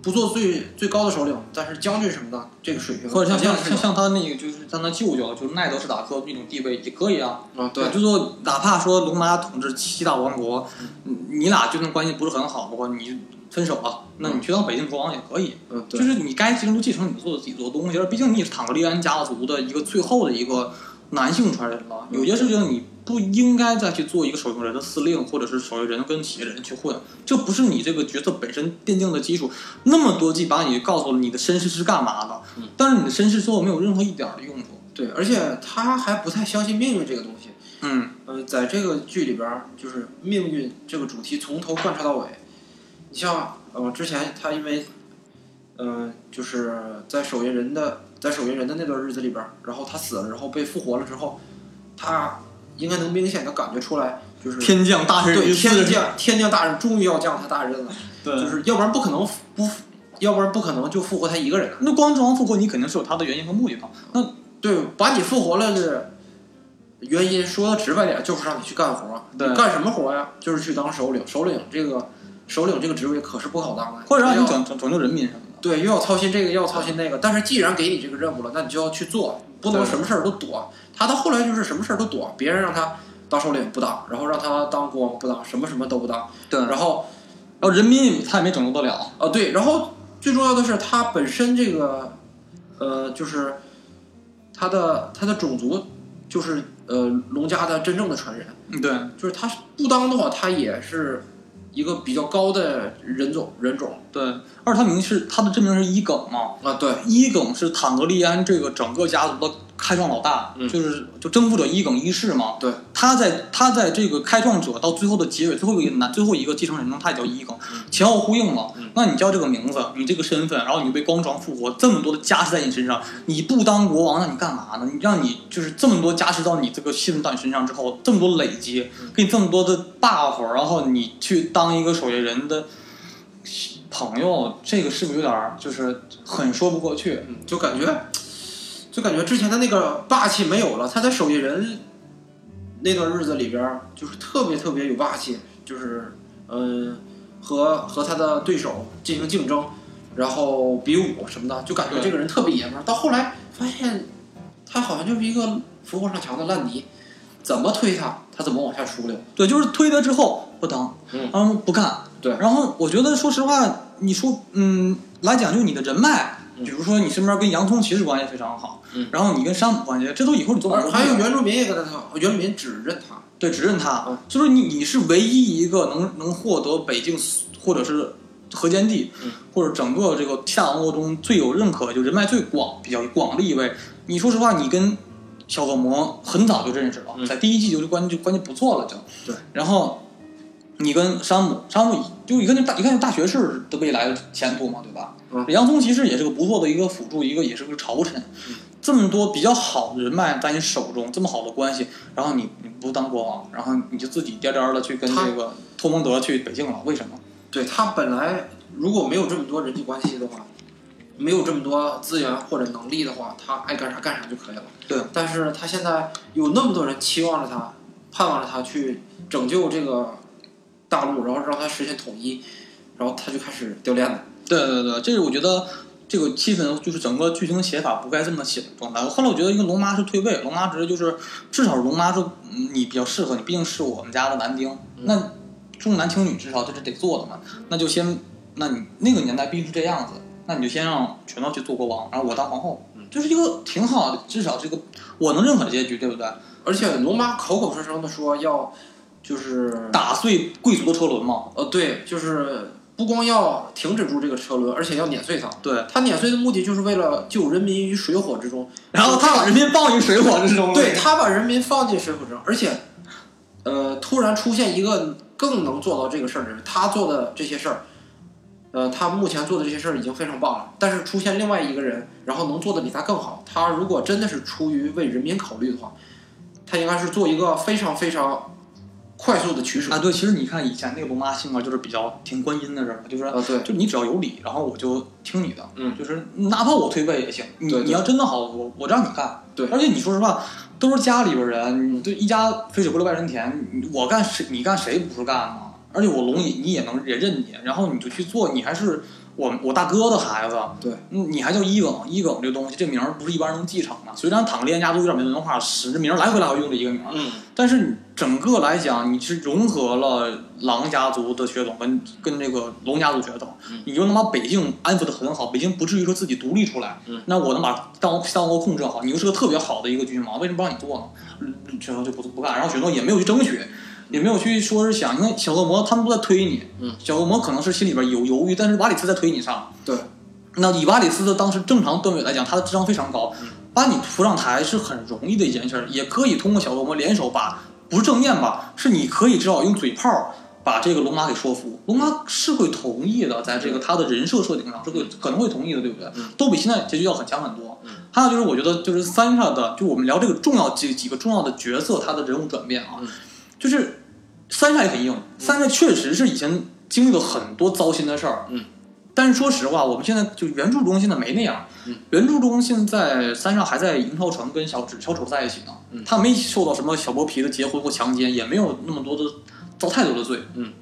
不做最最高的首领，但是将军什么的这个水平，或者像像像他那个就是像他舅舅就是奈德史塔克那种地位也可以啊。啊，对，就说哪怕说龙妈统治七大王国，你你俩就算关系不是很好的话，你分手了，那你去当北境国王也可以。嗯，就，是你该继承就继承你做的自己做的东西，而毕竟你也是坦格利安家族的一个最后的一个男性传人了。有些事情你不应该再去做一个守用人的司令，或者是守用人跟企业人去混，这不是你这个角色本身奠定的基础。那么多季把你告诉了你的身世是干嘛的，嗯但是你的身世最后没有任何一点儿的用处。对，而且他还不太相信命运这个东西。嗯，呃，在这个剧里边儿，就是命运这个主题从头贯彻到尾。你像呃，之前他因为，呃，就是在守夜人的在守夜人的那段日子里边儿，然后他死了，然后被复活了之后，他应该能明显的感觉出来，就是天降大任对天降天降大任终于要降他大任了，对，就是要不然不可能不，要不然不可能就复活他一个人。那光之王复活，你肯定是有他的原因和目的吧。那对，把你复活了的原因说的直白点，就是让你去干活。对干什么活呀？就是去当首领。首领这个首领这个职位可是不好当的，或者让你拯拯拯救人民什么的。对，又要操心这个，又要操心那个。但是既然给你这个任务了，那你就要去做，不能什么事儿都躲。他到后来就是什么事儿都躲，别人让他当首领不当，然后让他当国王不当，什么什么都不当。对，然后然后后人民他也没拯救得了。啊，对，然后最重要的是他本身这个，呃，就是他的他的种族就是呃龙家的真正的传人，嗯，对，就是他不当的话，他也是一个比较高的人种人种。对，而他名是他的真名是伊耿嘛，啊，对，伊耿是坦格利安这个整个家族的开创老大，嗯就是就征服者一梗一世嘛。对，他在他在这个开创者到最后的结尾，最后一个男最后一个继承人中，他也叫一梗，前后呼应嘛。嗯那你叫这个名字，你这个身份，然后你被光床复活，这么多的加持在你身上，你不当国王，那你干嘛呢？你让你就是这么多加持到你这个信任到你身上之后，这么多累积，给你这么多的 buff，然后你去当一个守夜人的朋友，这个是不是有点就是很说不过去？嗯，就感觉就感觉之前的那个霸气没有了，他在守夜人那段日子里边儿，就是特别特别有霸气，就是嗯、和和他的对手进行竞争，然后比武什么的，就感觉这个人特别爷们儿。到后来发现他好像就是一个浮火上墙的烂泥，怎么推他，他怎么往下出溜。对，就是推他之后不当，嗯不干。对然后我觉得，说实话，你说，嗯，来讲究你的人脉，嗯比如说你身边跟洋葱骑士关系非常好，嗯然后你跟山姆关系，这都以后你做不出而还有来原住民也跟他好，原住民只认他。对，只认他，嗯就是你你是唯一一个能能获得北境或者是河间地，嗯或者整个这个七大王国中最有认可，就人脉最广、比较广的一位。你说实话，你跟小恶魔很早就认识了，嗯在第一季就关系就关系不错了就。对，然后你跟山姆，山姆就一看就大，一看就大学士的未来的前途嘛，对吧？嗯洋葱其实也是个不错的一个辅助，一个也是个朝臣。嗯这么多比较好的人脉在你手中，这么好的关系，然后你你不当国王，然后你就自己颠颠的去跟这个托蒙德去北境了，为什么？对他本来如果没有这么多人际关系的话，没有这么多资源或者能力的话，他爱干啥干啥就可以了。对，但是他现在有那么多人期望着他，盼望着他去拯救这个大陆，然后让他实现统一，然后他就开始掉链子。对对对，这是我觉得这个气氛就是整个剧情写法不该这么写的状态。后来我觉得，因为龙妈是退位，龙妈直接就是至少龙妈说嗯你比较适合你，毕竟是我们家的男丁，那重男轻女至少这是得做的嘛，那就先，那你那个年代毕竟是这样子，那你就先让全都去做国王，然后我当皇后，就是一个挺好的，至少这个我能认可的结局，对不对？而且龙妈口口声声的说要，就是打碎贵族的车轮嘛。呃，对，就是不光要停止住这个车轮，而且要碾碎它。对，他碾碎的目的就是为了救人民于水火之中。然后他把人民放于水火之中了。对他把人民放进水火之中，而且，呃，突然出现一个更能做到这个事儿的人，他做的这些事儿，呃，他目前做的这些事儿已经非常棒了。但是出现另外一个人，然后能做的比他更好。他如果真的是出于为人民考虑的话，他应该是做一个非常非常快速的取舍。啊，对，其实你看以前那个龙妈性格就是比较听观音的人，就是啊，对，就你只要有理，然后我就听你的，嗯。就是哪怕我退位也行，你你要真的好，我我让你干，对。而且你说实话，都是家里边人，你对一家肥水不流外人田，你我干谁你干谁不是干吗？而且我龙也你也能也认你，然后你就去做，你还是我我大哥的孩子，对，嗯，你还叫一耿，一耿这东西这名儿不是一般人能继承的。虽然坦克连家族有点没文化，使这名儿来回来回用这一个名儿，嗯，但是你整个来讲，你是融合了狼家族的血统跟跟这个龙家族血统，嗯你就能把北境安抚的很好，北京不至于说自己独立出来。嗯那我能把丹国丹国控制好，你又是个特别好的一个军王，为什么不让你做呢？嗯雪诺就不不干，然后雪诺也没有去争取，也没有去说是想，因为小恶魔他们都在推你，嗯。小恶魔可能是心里边有犹豫，但是瓦里斯在推你上。对，那以瓦里斯的当时正常段位来讲，他的智商非常高，嗯。把你扶上台是很容易的一件事儿，也可以通过小恶魔联手把不是正面吧，是你可以至少用嘴炮把这个龙马给说服，龙马是会同意的，在这个他的人设设定上是会可能会同意的，对不对？嗯。都比现在结局要很强很多。嗯。还有就是我觉得就是三上的，就我们聊这个重要几几个重要的角色，他的人物转变啊，嗯就是三上也很硬，三上确实是以前经历了很多糟心的事儿，嗯。但是说实话，我们现在就原著中现在没那样。嗯原著中现在三上还在营超城跟小纸小丑在一起呢。嗯他没受到什么小剥皮的结婚或强奸，也没有那么多的遭太多的罪。嗯。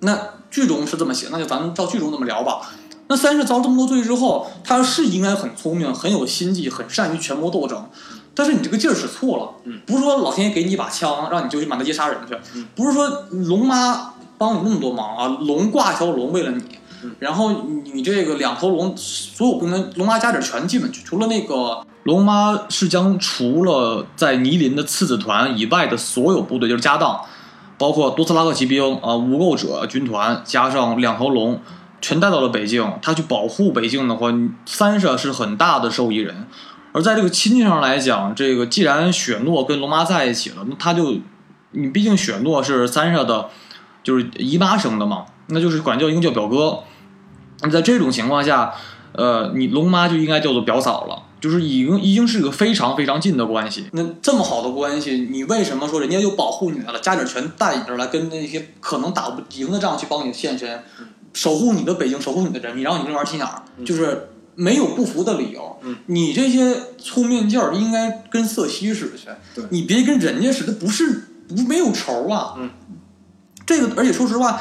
那剧中是这么写，那就咱们照剧中这么聊吧。那三是遭这么多罪之后，他是应该很聪明、很有心计、很善于权谋斗争，但是你这个劲儿使错了。嗯，不是说老天爷给你一把枪，让你就去满大街杀人去，嗯不是说龙妈帮你那么多忙啊，龙挂一条龙为了你，嗯然后你这个两头龙，所有功能龙妈家底儿全基本除了那个龙妈是将除了在泥林的次子团以外的所有部队，就是家当，包括多斯拉克骑兵啊、无垢者军团，加上两头龙，全带到了北境。他去保护北境的话，三舍是很大的受益人。而在这个亲戚上来讲，这个既然雪诺跟龙妈在一起了，那他就，你毕竟雪诺是三傻的，就是姨妈生的嘛，那就是管叫应该叫表哥。那在这种情况下，呃，你龙妈就应该叫做表嫂了，就是已经已经是个非常非常近的关系。那这么好的关系，你为什么说人家又保护你来了，家底儿全带你这儿来，跟那些可能打不赢的仗去帮你献身，守护你的北京，守护你的人民，然后你这玩意儿心眼儿，就是没有不服的理由。嗯你这些聪明劲儿应该跟瑟西使的去，对你别跟人家使的，不是不没有仇啊。嗯，这个而且说实话。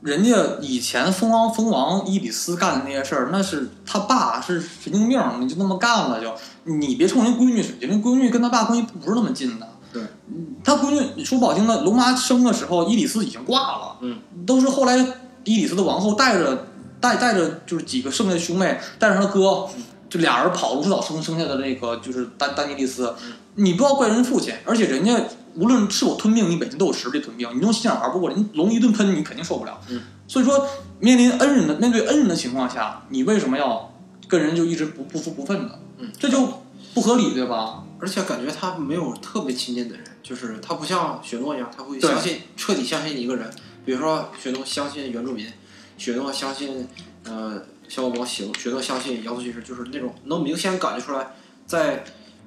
人家以前蜂王蜂王伊比斯干的那些事儿，那是他爸是神经病，你就那么干了就，你别冲人闺女使劲，人闺女跟他爸关系不是那么近的。对，他闺女你说不好听的，龙妈生的时候伊里斯已经挂了，嗯，都是后来伊里斯的王后带着带带着就是几个剩下的兄妹，带着他哥，就俩人跑卢斯岛生生下的那个就是丹丹尼利斯，你不要怪人父亲，而且人家无论是否吞并，你北京都有实力吞并，你用心眼玩不过，人龙一顿喷你肯定受不了。嗯，所以说面临恩人的面对恩人的情况下，你为什么要跟人就一直不不服不忿呢？嗯，这就不合理，对吧？而且感觉他没有特别亲近的人，就是他不像雪诺一样，他会相信彻底相信一个人。比如说雪诺相信原住民，雪诺相信呃小恶魔行，雪诺相信瑶族骑士，就是那种能明显感觉出来在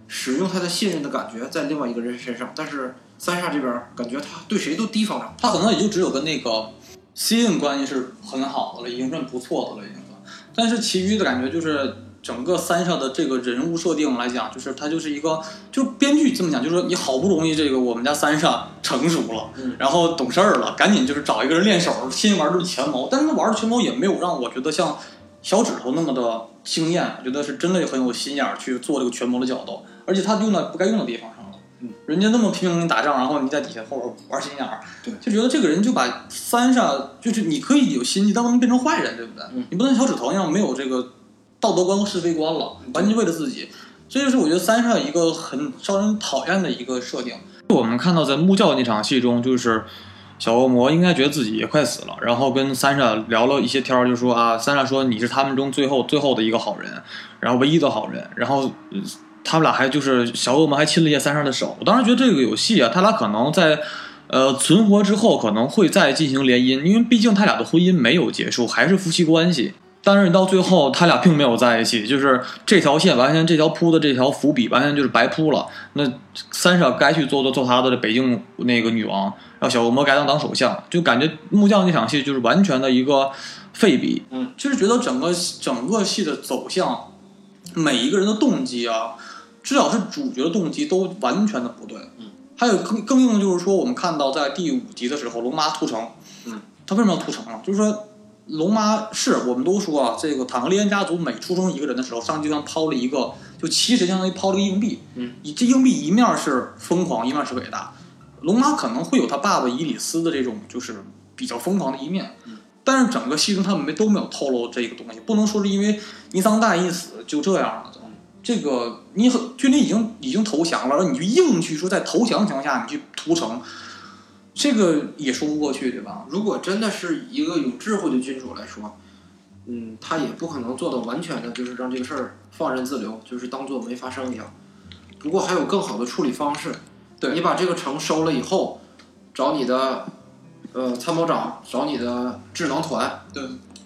使用他的信任的感觉在另外一个人身上。但是三煞这边感觉他对谁都提防着，他可能也就只有跟那个西恩关系是很好的了，已经算不错的了，已经算。但是其余的感觉就是整个三上的这个人物设定来讲，就是他就是一个，就编剧这么讲，就是说你好不容易这个我们家三上成熟了，嗯然后懂事儿了，赶紧就是找一个人练手，先玩的权谋，但是他玩的权谋也没有让我觉得像小指头那么的惊艳，我觉得是真的很有心眼儿去做这个权谋的角度，而且他用在不该用的地方上了。嗯，人家那么拼命打仗，然后你在底下后边玩心眼儿，对就觉得这个人就把三上就是你可以有心机，但不能变成坏人，对不对？嗯你不能像小指头一样没有这个道德观和是非观了，完全为了自己。这就是我觉得三上一个很招人讨厌的一个设定。我们看到在木教那场戏中，就是小恶魔应该觉得自己也快死了，然后跟三傻聊了一些天儿，就说啊，三傻说你是他们中最后最后的一个好人，然后唯一的好人，然后。呃他们俩还就是小恶魔还亲了一下三上的手，我当时觉得这个有戏啊，他俩可能在呃存活之后可能会再进行联姻，因为毕竟他俩的婚姻没有结束，还是夫妻关系。但是到最后他俩并没有在一起，就是这条线完全这条铺的这条伏笔完全就是白铺了。那三傻该去做的做他的北京那个女王，然后小恶魔该当当首相，就感觉木匠那场戏就是完全的一个废笔。嗯，就是觉得整个整个戏的走向，每一个人的动机啊。至少是主角的动机都完全的不对。嗯，还有更更硬的就是说，我们看到在第五集的时候，龙妈屠城。嗯，他为什么要屠城啊？就是说，龙妈是我们都说啊，这个坦格利安家族每出生一个人的时候，上帝就像抛了一个，就其实相当于抛了一个硬币。嗯，以这硬币一面是疯狂，一面是伟大。龙妈可能会有他爸爸伊里斯的这种就是比较疯狂的一面。嗯，但是整个戏中他们没都没有透露这个东西，不能说是因为尼桑代一死就这样了。这个你很军队已经已经投降了，然后你就硬去说在投降情况下你去屠城，这个也说不过去，对吧？如果真的是一个有智慧的君主来说，嗯，他也不可能做到完全的，就是让这个事儿放任自流，就是当做没发生一样。不过还有更好的处理方式，对你把这个城收了以后，找你的呃参谋长，找你的智囊团，对，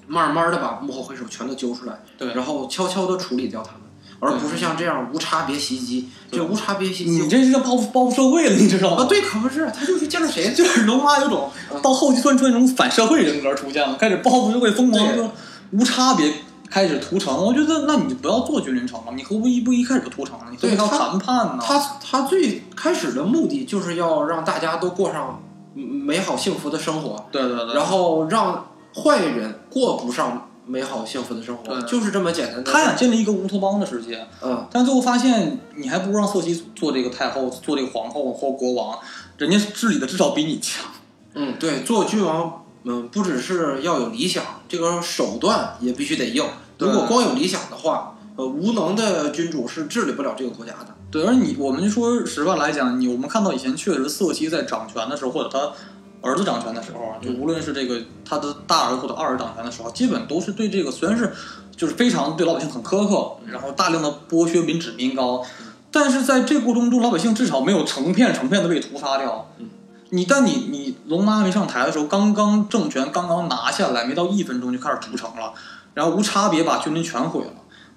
慢慢的把幕后黑手全都揪出来，对然后悄悄的处理掉他们。而不是像这样无差别袭击，对这无差别袭击你这是叫报复报复社会了，你知道吗啊，吗？对，可不是，他就是见着谁 (laughs) 就是龙妈有种嗯到后期突然出现那种反社会人格出现了，开始报复社会，疯狂对就无差别开始屠城。我觉得那你就不要做军人城了，你何不一不一开始就屠城了？你何必要谈判呢？他他最开始的目的就是要让大家都过上嗯美好幸福的生活，对对对，然后让坏人过不上美好幸福的生活，对就是这么简单的。他想建立一个乌托邦的世界，嗯，但最后发现，你还不如让瑟西做这个太后，做这个皇后或国王，人家治理的至少比你强。嗯，对，做君王，嗯，不只是要有理想，这个手段也必须得硬。如果光有理想的话，呃，无能的君主是治理不了这个国家的。对，而你，我们就说实话来讲，你我们看到以前确实瑟西在掌权的时候，或者他儿子掌权的时候，就无论是这个他的大儿子或者二儿子掌权的时候，基本都是对这个虽然是就是非常对老百姓很苛刻，然后大量的剥削民脂民膏，但是在这个过程中，老百姓至少没有成片成片的被屠杀掉。嗯你但你你龙妈没上台的时候，刚刚政权刚刚拿下来，没到一分钟就开始屠城了，然后无差别把军队全毁了。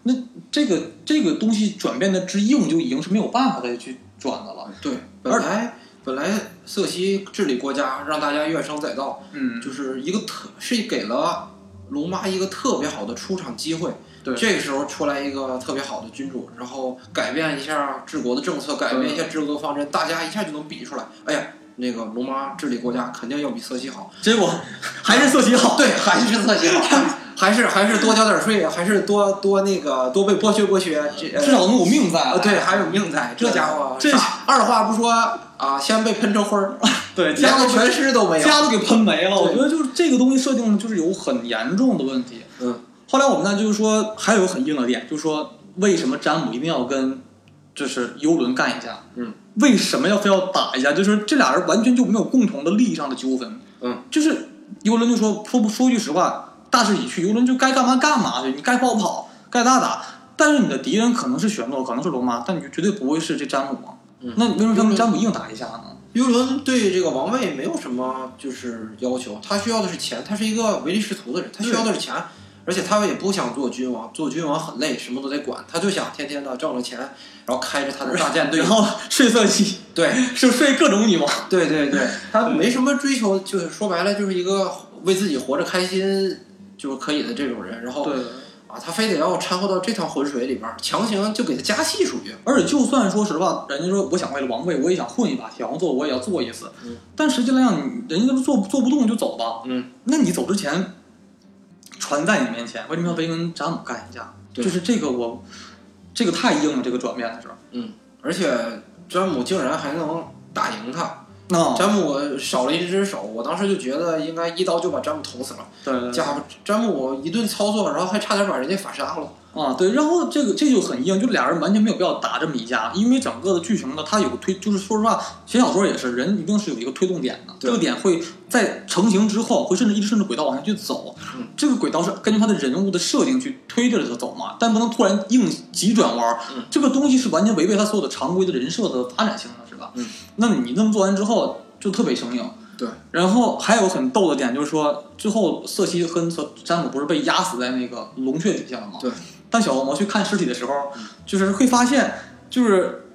那这个这个东西转变的之硬，就已经是没有办法再去转的了。对，本来本来瑟西治理国家，让大家怨声载道，嗯，就是一个特是给了龙妈一个特别好的出场机会。对这个时候出来一个特别好的君主，然后改变一下治国的政策，改变一下治国方针，大家一下就能比出来。哎呀，那个龙妈治理国家肯定要比瑟西好。结果还是瑟西好。对，(laughs) 还是瑟西好，还是还是多交点税，还是多多那个多被剥削剥削，至少能有命在。啊，对，还有命在。这家伙，这二话不说啊，先被喷成灰儿，(laughs) 对，家都全尸都没有。家都给喷没了。我觉得就是这个东西设定就是有很严重的问题。嗯，后来我们呢就是说还有很硬的点，就是说为什么詹姆一定要跟就是游轮干一架？嗯，为什么要非要打一架？就是这俩人完全就没有共同的利益上的纠纷。嗯，就是游轮就说说不说句实话，大势已去，游轮就该干嘛干嘛去，你该跑跑，该打打。但是你的敌人可能是玄诺，可能是龙妈，但你就绝对不会是这詹姆嘛。嗯那为什么他们詹姆硬打一下呢？游轮对这个王位没有什么就是要求，他需要的是钱，他是一个唯利是图的人，他需要的是钱，而且他也不想做君王，做君王很累，什么都得管，他就想天天的挣了钱，然后开着他的大舰队然，后睡色系，对 (laughs) 就睡各种女王。对对对，(laughs) 他没什么追求，就是说白了就是一个为自己活着开心就是可以的这种人，然后对，啊，他非得要掺和到这趟浑水里边儿，强行就给他加戏，出去而且就算说实话，人家说我想为了王位，我也想混一把，铁王座我也要做一次。嗯但实际来讲，你人家都做做不动就走吧。嗯，那你走之前，船在你面前，为什么要非跟詹姆干一架？就是这个我，这个太硬了，这个转变的时候。嗯而且詹姆竟然还能打赢他。那、詹姆少了一只手，我当时就觉得应该一刀就把詹姆捅死了。对对对家伙，詹姆一顿操作，然后还差点把人家反杀了。啊，对，然后这个这就很硬，就俩人完全没有必要打这么一架，因为整个的剧情呢，它有个推，就是说实话，写小说也是，人一定是有一个推动点的，这个点会在成型之后，会甚至一直顺着轨道往下去走，嗯这个轨道是根据他的人物的设定去推着它走嘛，但不能突然硬急转弯这个东西是完全违背他所有的常规的人设的发展性的，是吧？嗯，那你那么做完之后，就特别生硬。对，然后还有很逗的点就是说，最后瑟西和詹姆不是被压死在那个龙穴底下了吗？对。当小恶魔去看尸体的时候，就是会发现，就是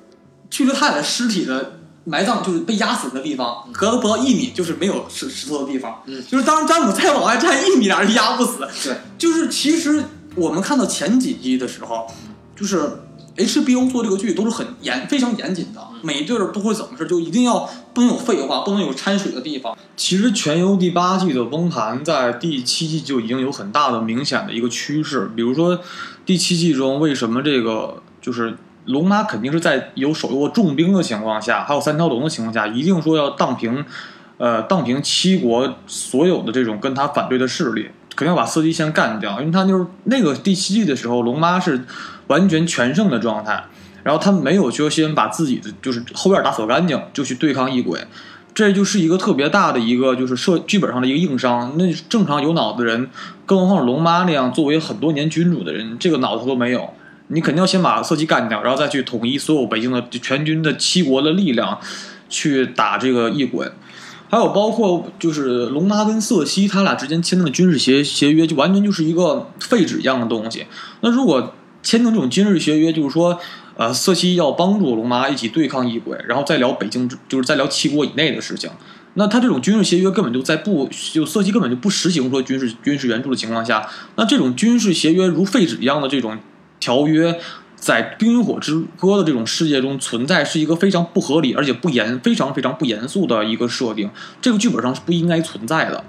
去了他俩尸体的埋葬，就是被压死的地方，隔了不到一米，就是没有石石头的地方。嗯就是当詹姆再往外站一米，俩人压不死。对，就是其实我们看到前几集的时候，就是 HBO 做这个剧都是很严、非常严谨的，每一对儿都会怎么事，就一定要不能有废话，不能有掺水的地方。其实全游第八季的崩盘在第七季就已经有很大的明显的一个趋势，比如说第七季中为什么这个就是。龙妈肯定是在有手握重兵的情况下，还有三条龙的情况下，一定说要荡平，呃，荡平七国所有的这种跟他反对的势力，肯定要把色姬先干掉，因为他就是那个第七季的时候，龙妈是完全全胜的状态，然后他没有说先把自己的就是后院打扫干净，就去对抗异鬼，这就是一个特别大的一个就是设剧本上的一个硬伤。那正常有脑子的人，更何况龙妈那样作为很多年君主的人，这个脑子都没有。你肯定要先把色姬干掉，然后再去统一所有北京的全军的七国的力量，去打这个异鬼。还有包括就是龙妈跟瑟西他俩之间签订的军事协协约，就完全就是一个废纸一样的东西。那如果签订这种军事协约，就是说，呃，瑟西要帮助龙妈一起对抗异鬼，然后再聊北京，就是再聊七国以内的事情。那他这种军事协约根本就在不就瑟西根本就不实行说军事军事援助的情况下，那这种军事协约如废纸一样的这种条约，在《冰与火之歌》的这种世界中存在，是一个非常不合理而且不严、非常非常不严肃的一个设定。这个剧本上是不应该存在的。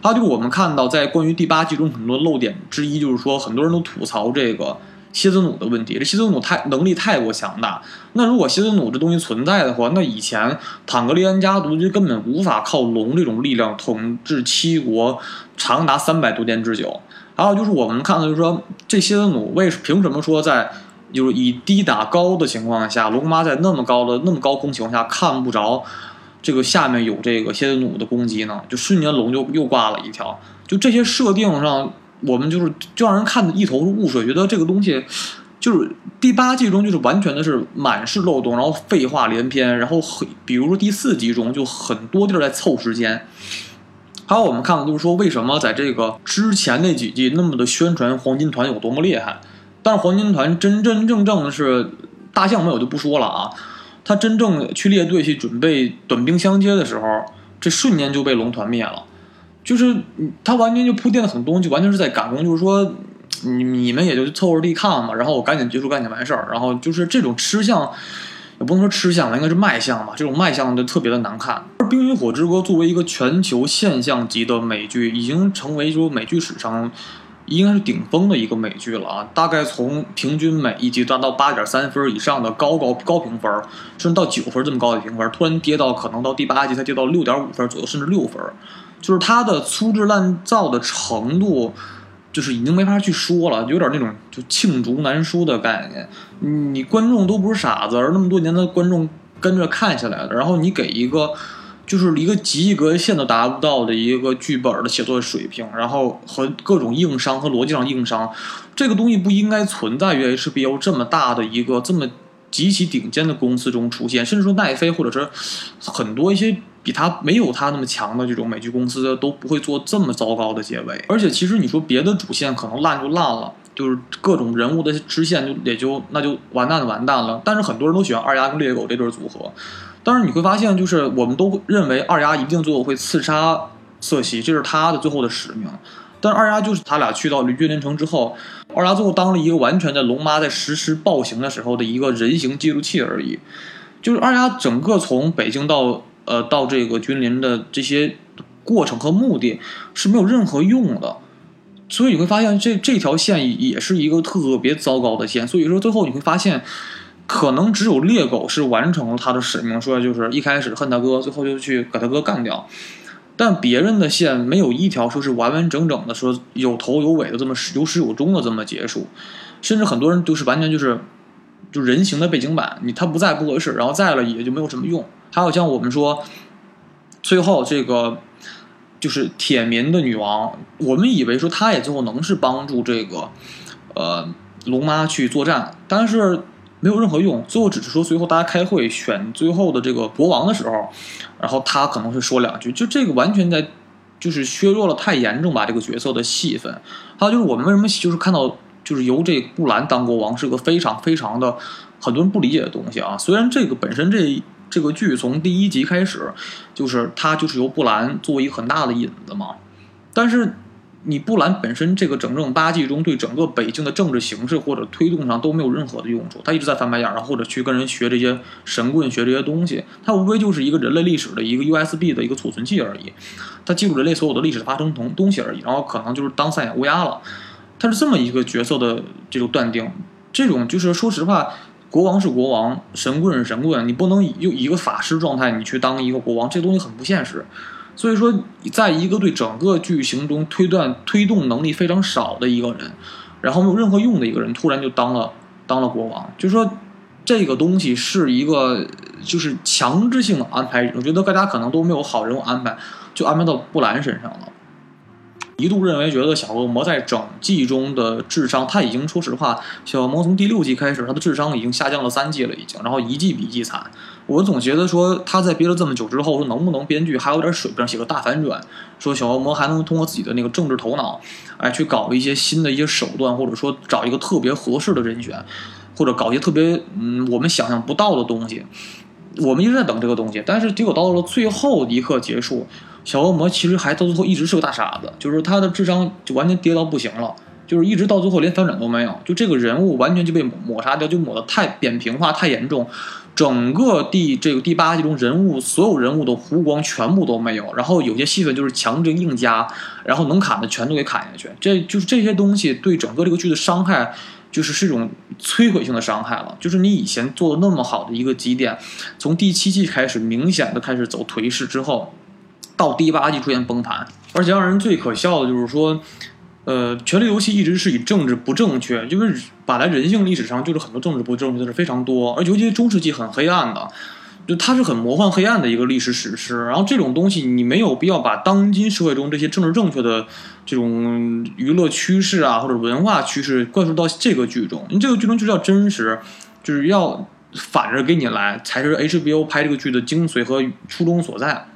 还有就是我们看到，在关于第八季中很多漏点之一，就是说很多人都吐槽这个蝎子弩的问题。这蝎子弩太能力太过强大。那如果蝎子弩这东西存在的话，那以前坦格利安家族就根本无法靠龙这种力量统治七国长达三百多年之久。还有就是我们看到，就是说这蝎子弩为凭什么说在就是以低打高的情况下，龙妈在那么高的那么高空情况下看不着这个下面有这个蝎子弩的攻击呢？就瞬间龙就又挂了一条。就这些设定上，我们就是就让人看的一头雾水，觉得这个东西就是第八季中就是完全的是满是漏洞，然后废话连篇，然后很比如说第四集中就很多地儿在凑时间。还有我们看的就是说，为什么在这个之前那几季那么的宣传黄金团有多么厉害，但是黄金团真真正正的是大象们我就不说了啊，他真正去列队去准备短兵相接的时候，这瞬间就被龙团灭了。就是他完全就铺垫了很多，就完全是在赶工，就是说你你们也就凑合地看嘛，然后我赶紧结束，赶紧完事儿，然后就是这种吃相。也不能说吃相吧，应该是卖相吧。这种卖相就特别的难看。而《冰与火之歌》作为一个全球现象级的美剧，已经成为说美剧史上应该是顶峰的一个美剧了啊！大概从平均每一集达到八点三分以上的高高高评分，甚至到九分这么高的评分，突然跌到可能到第八集才跌到六点五分左右，甚至六分，就是它的粗制滥造的程度。就是已经没法去说了，有点那种就罄竹难书的概念。你观众都不是傻子，而那么多年的观众跟着看下来的，然后你给一个就是一个及格线都达不到的一个剧本的写作水平，然后和各种硬伤和逻辑上硬伤，这个东西不应该存在于 HBO 这么大的一个这么极其顶尖的公司中出现，甚至说奈飞或者是很多一些。比他没有他那么强的这种美剧公司都不会做这么糟糕的结尾，而且其实你说别的主线可能烂就烂了，就是各种人物的支线就也就那就完蛋就完蛋了。但是很多人都喜欢二丫跟猎狗这对组合，但是你会发现，就是我们都认为二丫一定最后会刺杀瑟西，这是他的最后的使命。但是二丫就是他俩去到绿君临城之后，二丫最后当了一个完全的龙妈在实施暴行的时候的一个人形记录器而已。就是二丫整个从北京到。呃，到这个君临的这些过程和目的是没有任何用的，所以你会发现这这条线也是一个特别糟糕的线。所以说最后你会发现，可能只有猎狗是完成了他的使命，说就是一开始恨他哥，最后就去把他哥干掉。但别人的线没有一条说是完完整整的说有头有尾的这么有始有终的这么结束，甚至很多人就是完全就是就人形的背景板，你他不在不合适，然后在了也就没有什么用。还有像我们说，最后这个就是铁民的女王，我们以为说她也最后能是帮助这个呃龙妈去作战，但是没有任何用。最后只是说最后大家开会选最后的这个国王的时候，然后他可能会说两句，就这个完全在就是削弱了太严重吧这个角色的戏份。还有就是我们为什么就是看到就是由这布兰当国王是个非常非常的很多人不理解的东西啊。虽然这个本身这这个剧从第一集开始，就是它就是由布兰作为一个很大的引子嘛，但是你布兰本身这个整整八季中对整个北京的政治形势或者推动上都没有任何的用处，他一直在翻白眼儿，或者去跟人学这些神棍学这些东西，他无非就是一个人类历史的一个 USB 的一个储存器而已，他记录人类所有的历史发生同东西而已，然后可能就是当赛眼乌鸦了，他是这么一个角色的这种断定，这种就是说实话。国王是国王，神棍是神棍，你不能以用一个法师状态你去当一个国王，这东西很不现实。所以说，在一个对整个剧情中推断推动能力非常少的一个人，然后没有任何用的一个人，突然就当了当了国王，就是说这个东西是一个就是强制性的安排。我觉得大家可能都没有好人物安排，就安排到布兰身上了。一度认为，觉得小恶魔在整季中的智商，他已经说实话，小恶魔从第六季开始，他的智商已经下降了三季了，已经，然后一季比一季惨。我总觉得说他在憋了这么久之后，说能不能编剧还有点水平，写个大反转，说小恶魔还能通过自己的那个政治头脑，哎，去搞一些新的一些手段，或者说找一个特别合适的人选，或者搞一些特别嗯我们想象不到的东西。我们一直在等这个东西，但是结果到了最后一刻结束。小恶魔其实还到最后一直是个大傻子，就是他的智商就完全跌到不行了，就是一直到最后连反转都没有，就这个人物完全就被抹杀掉，就抹得太扁平化太严重，整个第这个第八季中人物所有人物的弧光全部都没有，然后有些戏份就是强制硬加，然后能砍的全都给砍下去，这就是这些东西对整个这个剧的伤害，就是是一种摧毁性的伤害了，就是你以前做的那么好的一个基点，从第七季开始明显的开始走颓势之后。到第八季出现崩盘，而且让人最可笑的就是说，呃，权力游戏一直是以政治不正确，就是本来人性历史上就是很多政治不正确的是非常多，而尤其中世纪很黑暗的，就它是很魔幻黑暗的一个历史史诗。然后这种东西你没有必要把当今社会中这些政治正确的这种娱乐趋势啊或者文化趋势灌输到这个剧中，你这个剧中就是要真实，就是要反着给你来，才是 HBO 拍这个剧的精髓和初衷所在。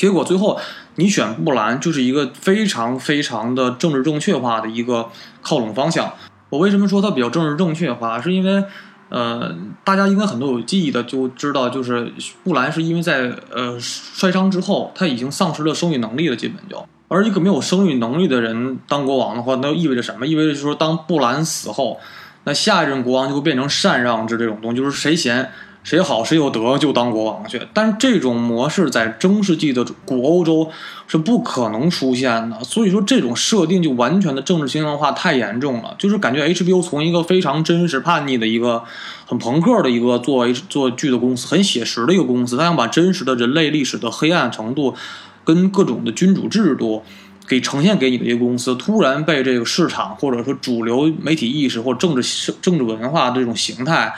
结果最后，你选布兰就是一个非常非常的政治正确化的一个靠拢方向。我为什么说它比较政治正确化？是因为，呃，大家应该很多有记忆的就知道，就是布兰是因为在呃摔伤之后，他已经丧失了生育能力了，基本就。而一个没有生育能力的人当国王的话，那意味着什么？意味着就是说，当布兰死后，那下一任国王就会变成禅让制这种东西，就是谁贤。谁好谁有德就当国王去，但这种模式在中世纪的古欧洲是不可能出现的。所以说，这种设定就完全的政治倾向化太严重了。就是感觉 HBO 从一个非常真实叛逆的一个很朋克的一个做做剧的公司，很写实的一个公司，他想把真实的人类历史的黑暗程度跟各种的君主制度给呈现给你的一个公司，突然被这个市场或者说主流媒体意识或政治政治文化这种形态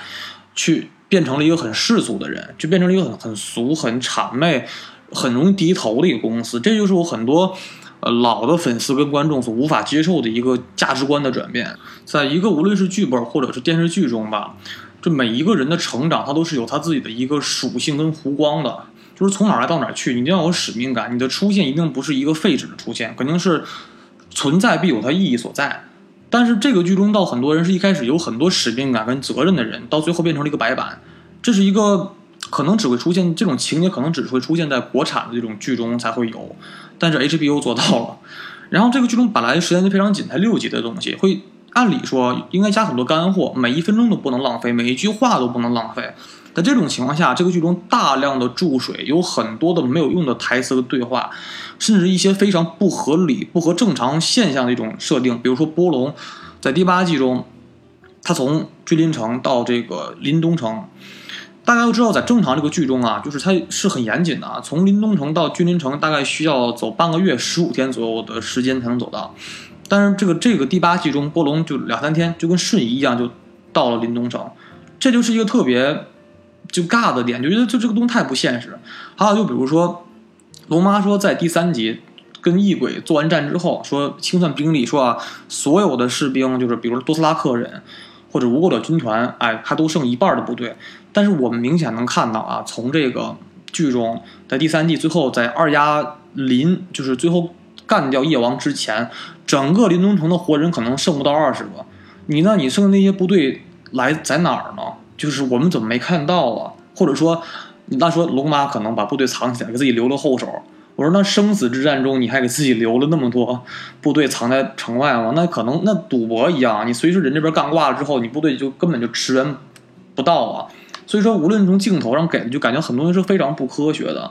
去。变成了一个很世俗的人，就变成了一个很很俗、很谄媚、很容易低头的一个公司。这就是我很多呃老的粉丝跟观众所无法接受的一个价值观的转变。在一个无论是剧本或者是电视剧中吧，这每一个人的成长，他都是有他自己的一个属性跟弧光的，就是从哪儿来到哪儿去，你一定要有使命感。你的出现一定不是一个废纸的出现，肯定是存在必有它意义所在。但是这个剧中，到很多人是一开始有很多使命感跟责任的人，到最后变成了一个白板。这是一个可能只会出现这种情节，可能只会出现在国产的这种剧中才会有。但是 HBO 做到了。然后这个剧中本来时间就非常紧，才六集的东西，会按理说应该加很多干货，每一分钟都不能浪费，每一句话都不能浪费。在这种情况下，这个剧中大量的注水，有很多的没有用的台词和对话，甚至一些非常不合理、不合正常现象的一种设定。比如说波龙，在第八季中，他从君临城到这个临东城，大家都知道，在正常这个剧中啊，就是它是很严谨的啊，从临冬城到君临城大概需要走半个月，十五天左右的时间才能走到。但是这个这个第八季中，波龙就两三天就跟瞬移一样就到了临冬城，这就是一个特别就尬的点，就觉得就这个东西太不现实。还有就比如说，龙妈说在第三集跟异鬼作完战之后，说清算兵力，说啊所有的士兵就是比如多斯拉克人或者无垢者军团，哎，还都剩一半的部队。但是我们明显能看到啊，从这个剧中，在第三季最后在二丫临就是最后干掉夜王之前，整个临冬城的活人可能剩不到二十个。你那？你剩的那些部队来在哪儿呢？就是我们怎么没看到啊？或者说，你那说龙妈可能把部队藏起来，给自己留了后手。我说那生死之战中，你还给自己留了那么多部队藏在城外吗？那可能那赌博一样，你随时人这边干挂了之后，你部队就根本就驰援不到啊。所以说，无论从镜头上给的，就感觉很多东西是非常不科学的。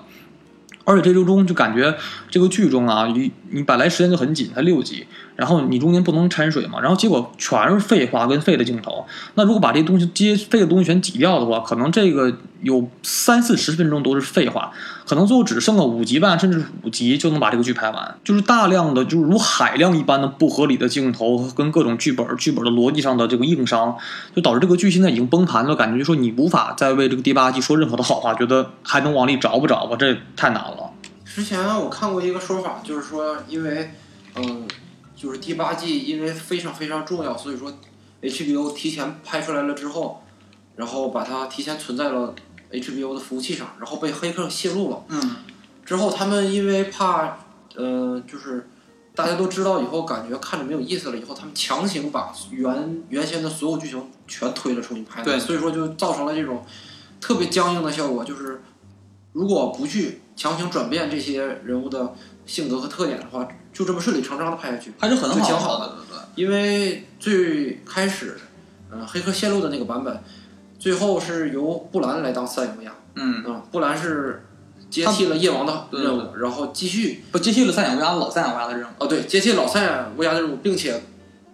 而且这周中就感觉这个剧中啊，你你本来时间就很紧，才六集，然后你中间不能掺水嘛，然后结果全是废话跟废的镜头。那如果把这东西这些废的东西全挤掉的话，可能这个有三四十分钟都是废话，可能最后只剩个五集半甚至五集就能把这个剧拍完。就是大量的就是如海量一般的不合理的镜头跟各种剧本剧本的逻辑上的这个硬伤，就导致这个剧现在已经崩盘了，感觉就说你无法再为这个第八季说任何的好话，觉得还能往里找不找吧？这太难了。之前我看过一个说法，就是说，因为，嗯，就是第八季因为非常非常重要，所以说 HBO 提前拍出来了之后，然后把它提前存在了 HBO 的服务器上，然后被黑客泄露了。嗯。之后他们因为怕，呃，就是大家都知道以后感觉看着没有意思了，以后他们强行把原原先的所有剧情全推了出去拍。对。所以说就造成了这种特别僵硬的效果，就是如果不去。强行转变这些人物的性格和特点的话，就这么顺理成章的拍下去，还是很好，挺好的。因为最开始，嗯，黑客泄露的那个版本，最后是由布兰来当赛亚乌鸦。嗯嗯，布兰是接替了夜王的任务，然后继续不接替了赛亚乌鸦老赛亚乌鸦的任务。哦，对，接替老赛亚乌鸦的任务，并且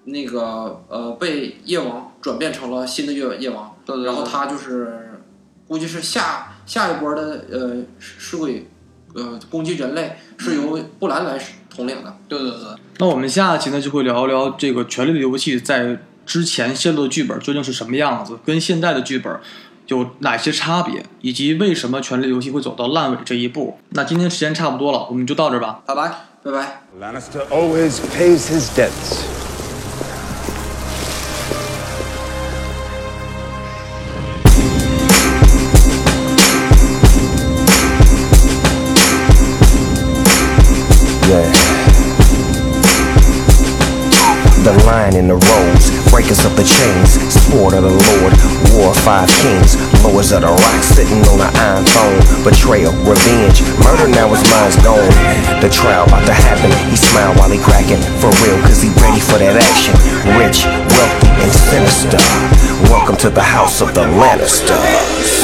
那个呃被夜王转变成了新的夜夜王。对对。然后他就是估计是下下一波的呃尸鬼。呃，攻击人类是由布兰来统领的。对对对。那我们下期呢，就会聊一聊这个《权力的游戏》在之前泄露的剧本究竟是什么样子，跟现在的剧本有哪些差别，以及为什么《权力游戏》会走到烂尾这一步。那今天时间差不多了，我们就到这吧，拜拜，拜拜。Lannister always pays his debts. The lion in the rose, breakers of the chains, sport of the Lord, war of five kings, lowers of the rock, sitting on an iron throne, betrayal, revenge, murder now his mind's gone. The trial about to happen, he smile while he cracking, for real, cause he ready for that action. Rich, wealthy, and sinister. Welcome to the house of the Lannister.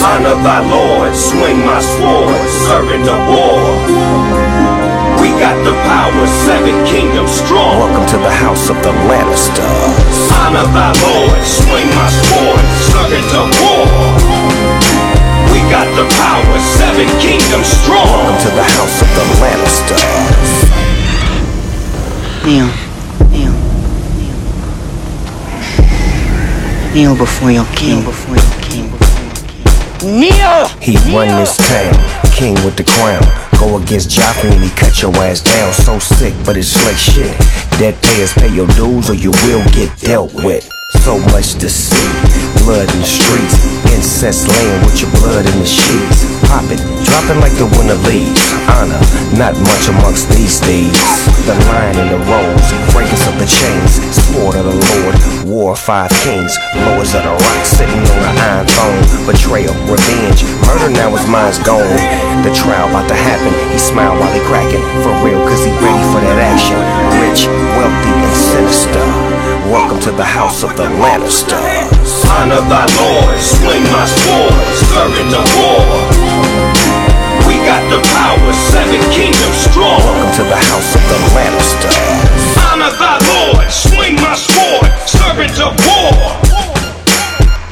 Son of thy lord, swing my sword, servant of war. We got the power, seven kingdoms strong. Welcome to the house of the Lannister. Honor thy lord, swing my sword, servant of war. We got the power, seven kingdoms strong. Welcome to the house of the Lannister. Kneel, kneel, kneel. Kneel before your king. Kneel before your king. Kneel! He run this town, king with the crown. Go against Joffrey and he cut your ass down. So sick, but it's slick shit. Dead payers pay your dues or you will get dealt with. So much to see. Blood in the streets. Incest laying with your blood in the sheets. Pop it, dropping like the winter leaves. Honor, not much amongst these thieves. The lion in the rose, breakers of the chains. Sport of the Lord, war of five kings. Lords of the rock, sitting on an iron throne. Betrayal, revenge, murder now his mind's gone. The trial about to happen, he smile while he cracking. For real, cause he ready for that action. Rich, wealthy, and sinister. Welcome to the house of the Lannister. Honor thy lord, swing my sword, servant of war. We got the power, seven kingdoms strong. Welcome to the house of the Lannister. Honor thy lord, swing my sword, servant of war.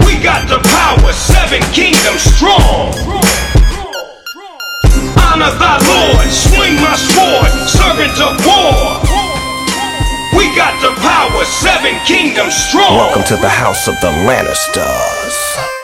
We got the power, seven seven kingdoms strong. Honor thy Lord, swing my sword, servant of war. We got the power, seven kingdoms strong. Welcome to the house of the Lannisters.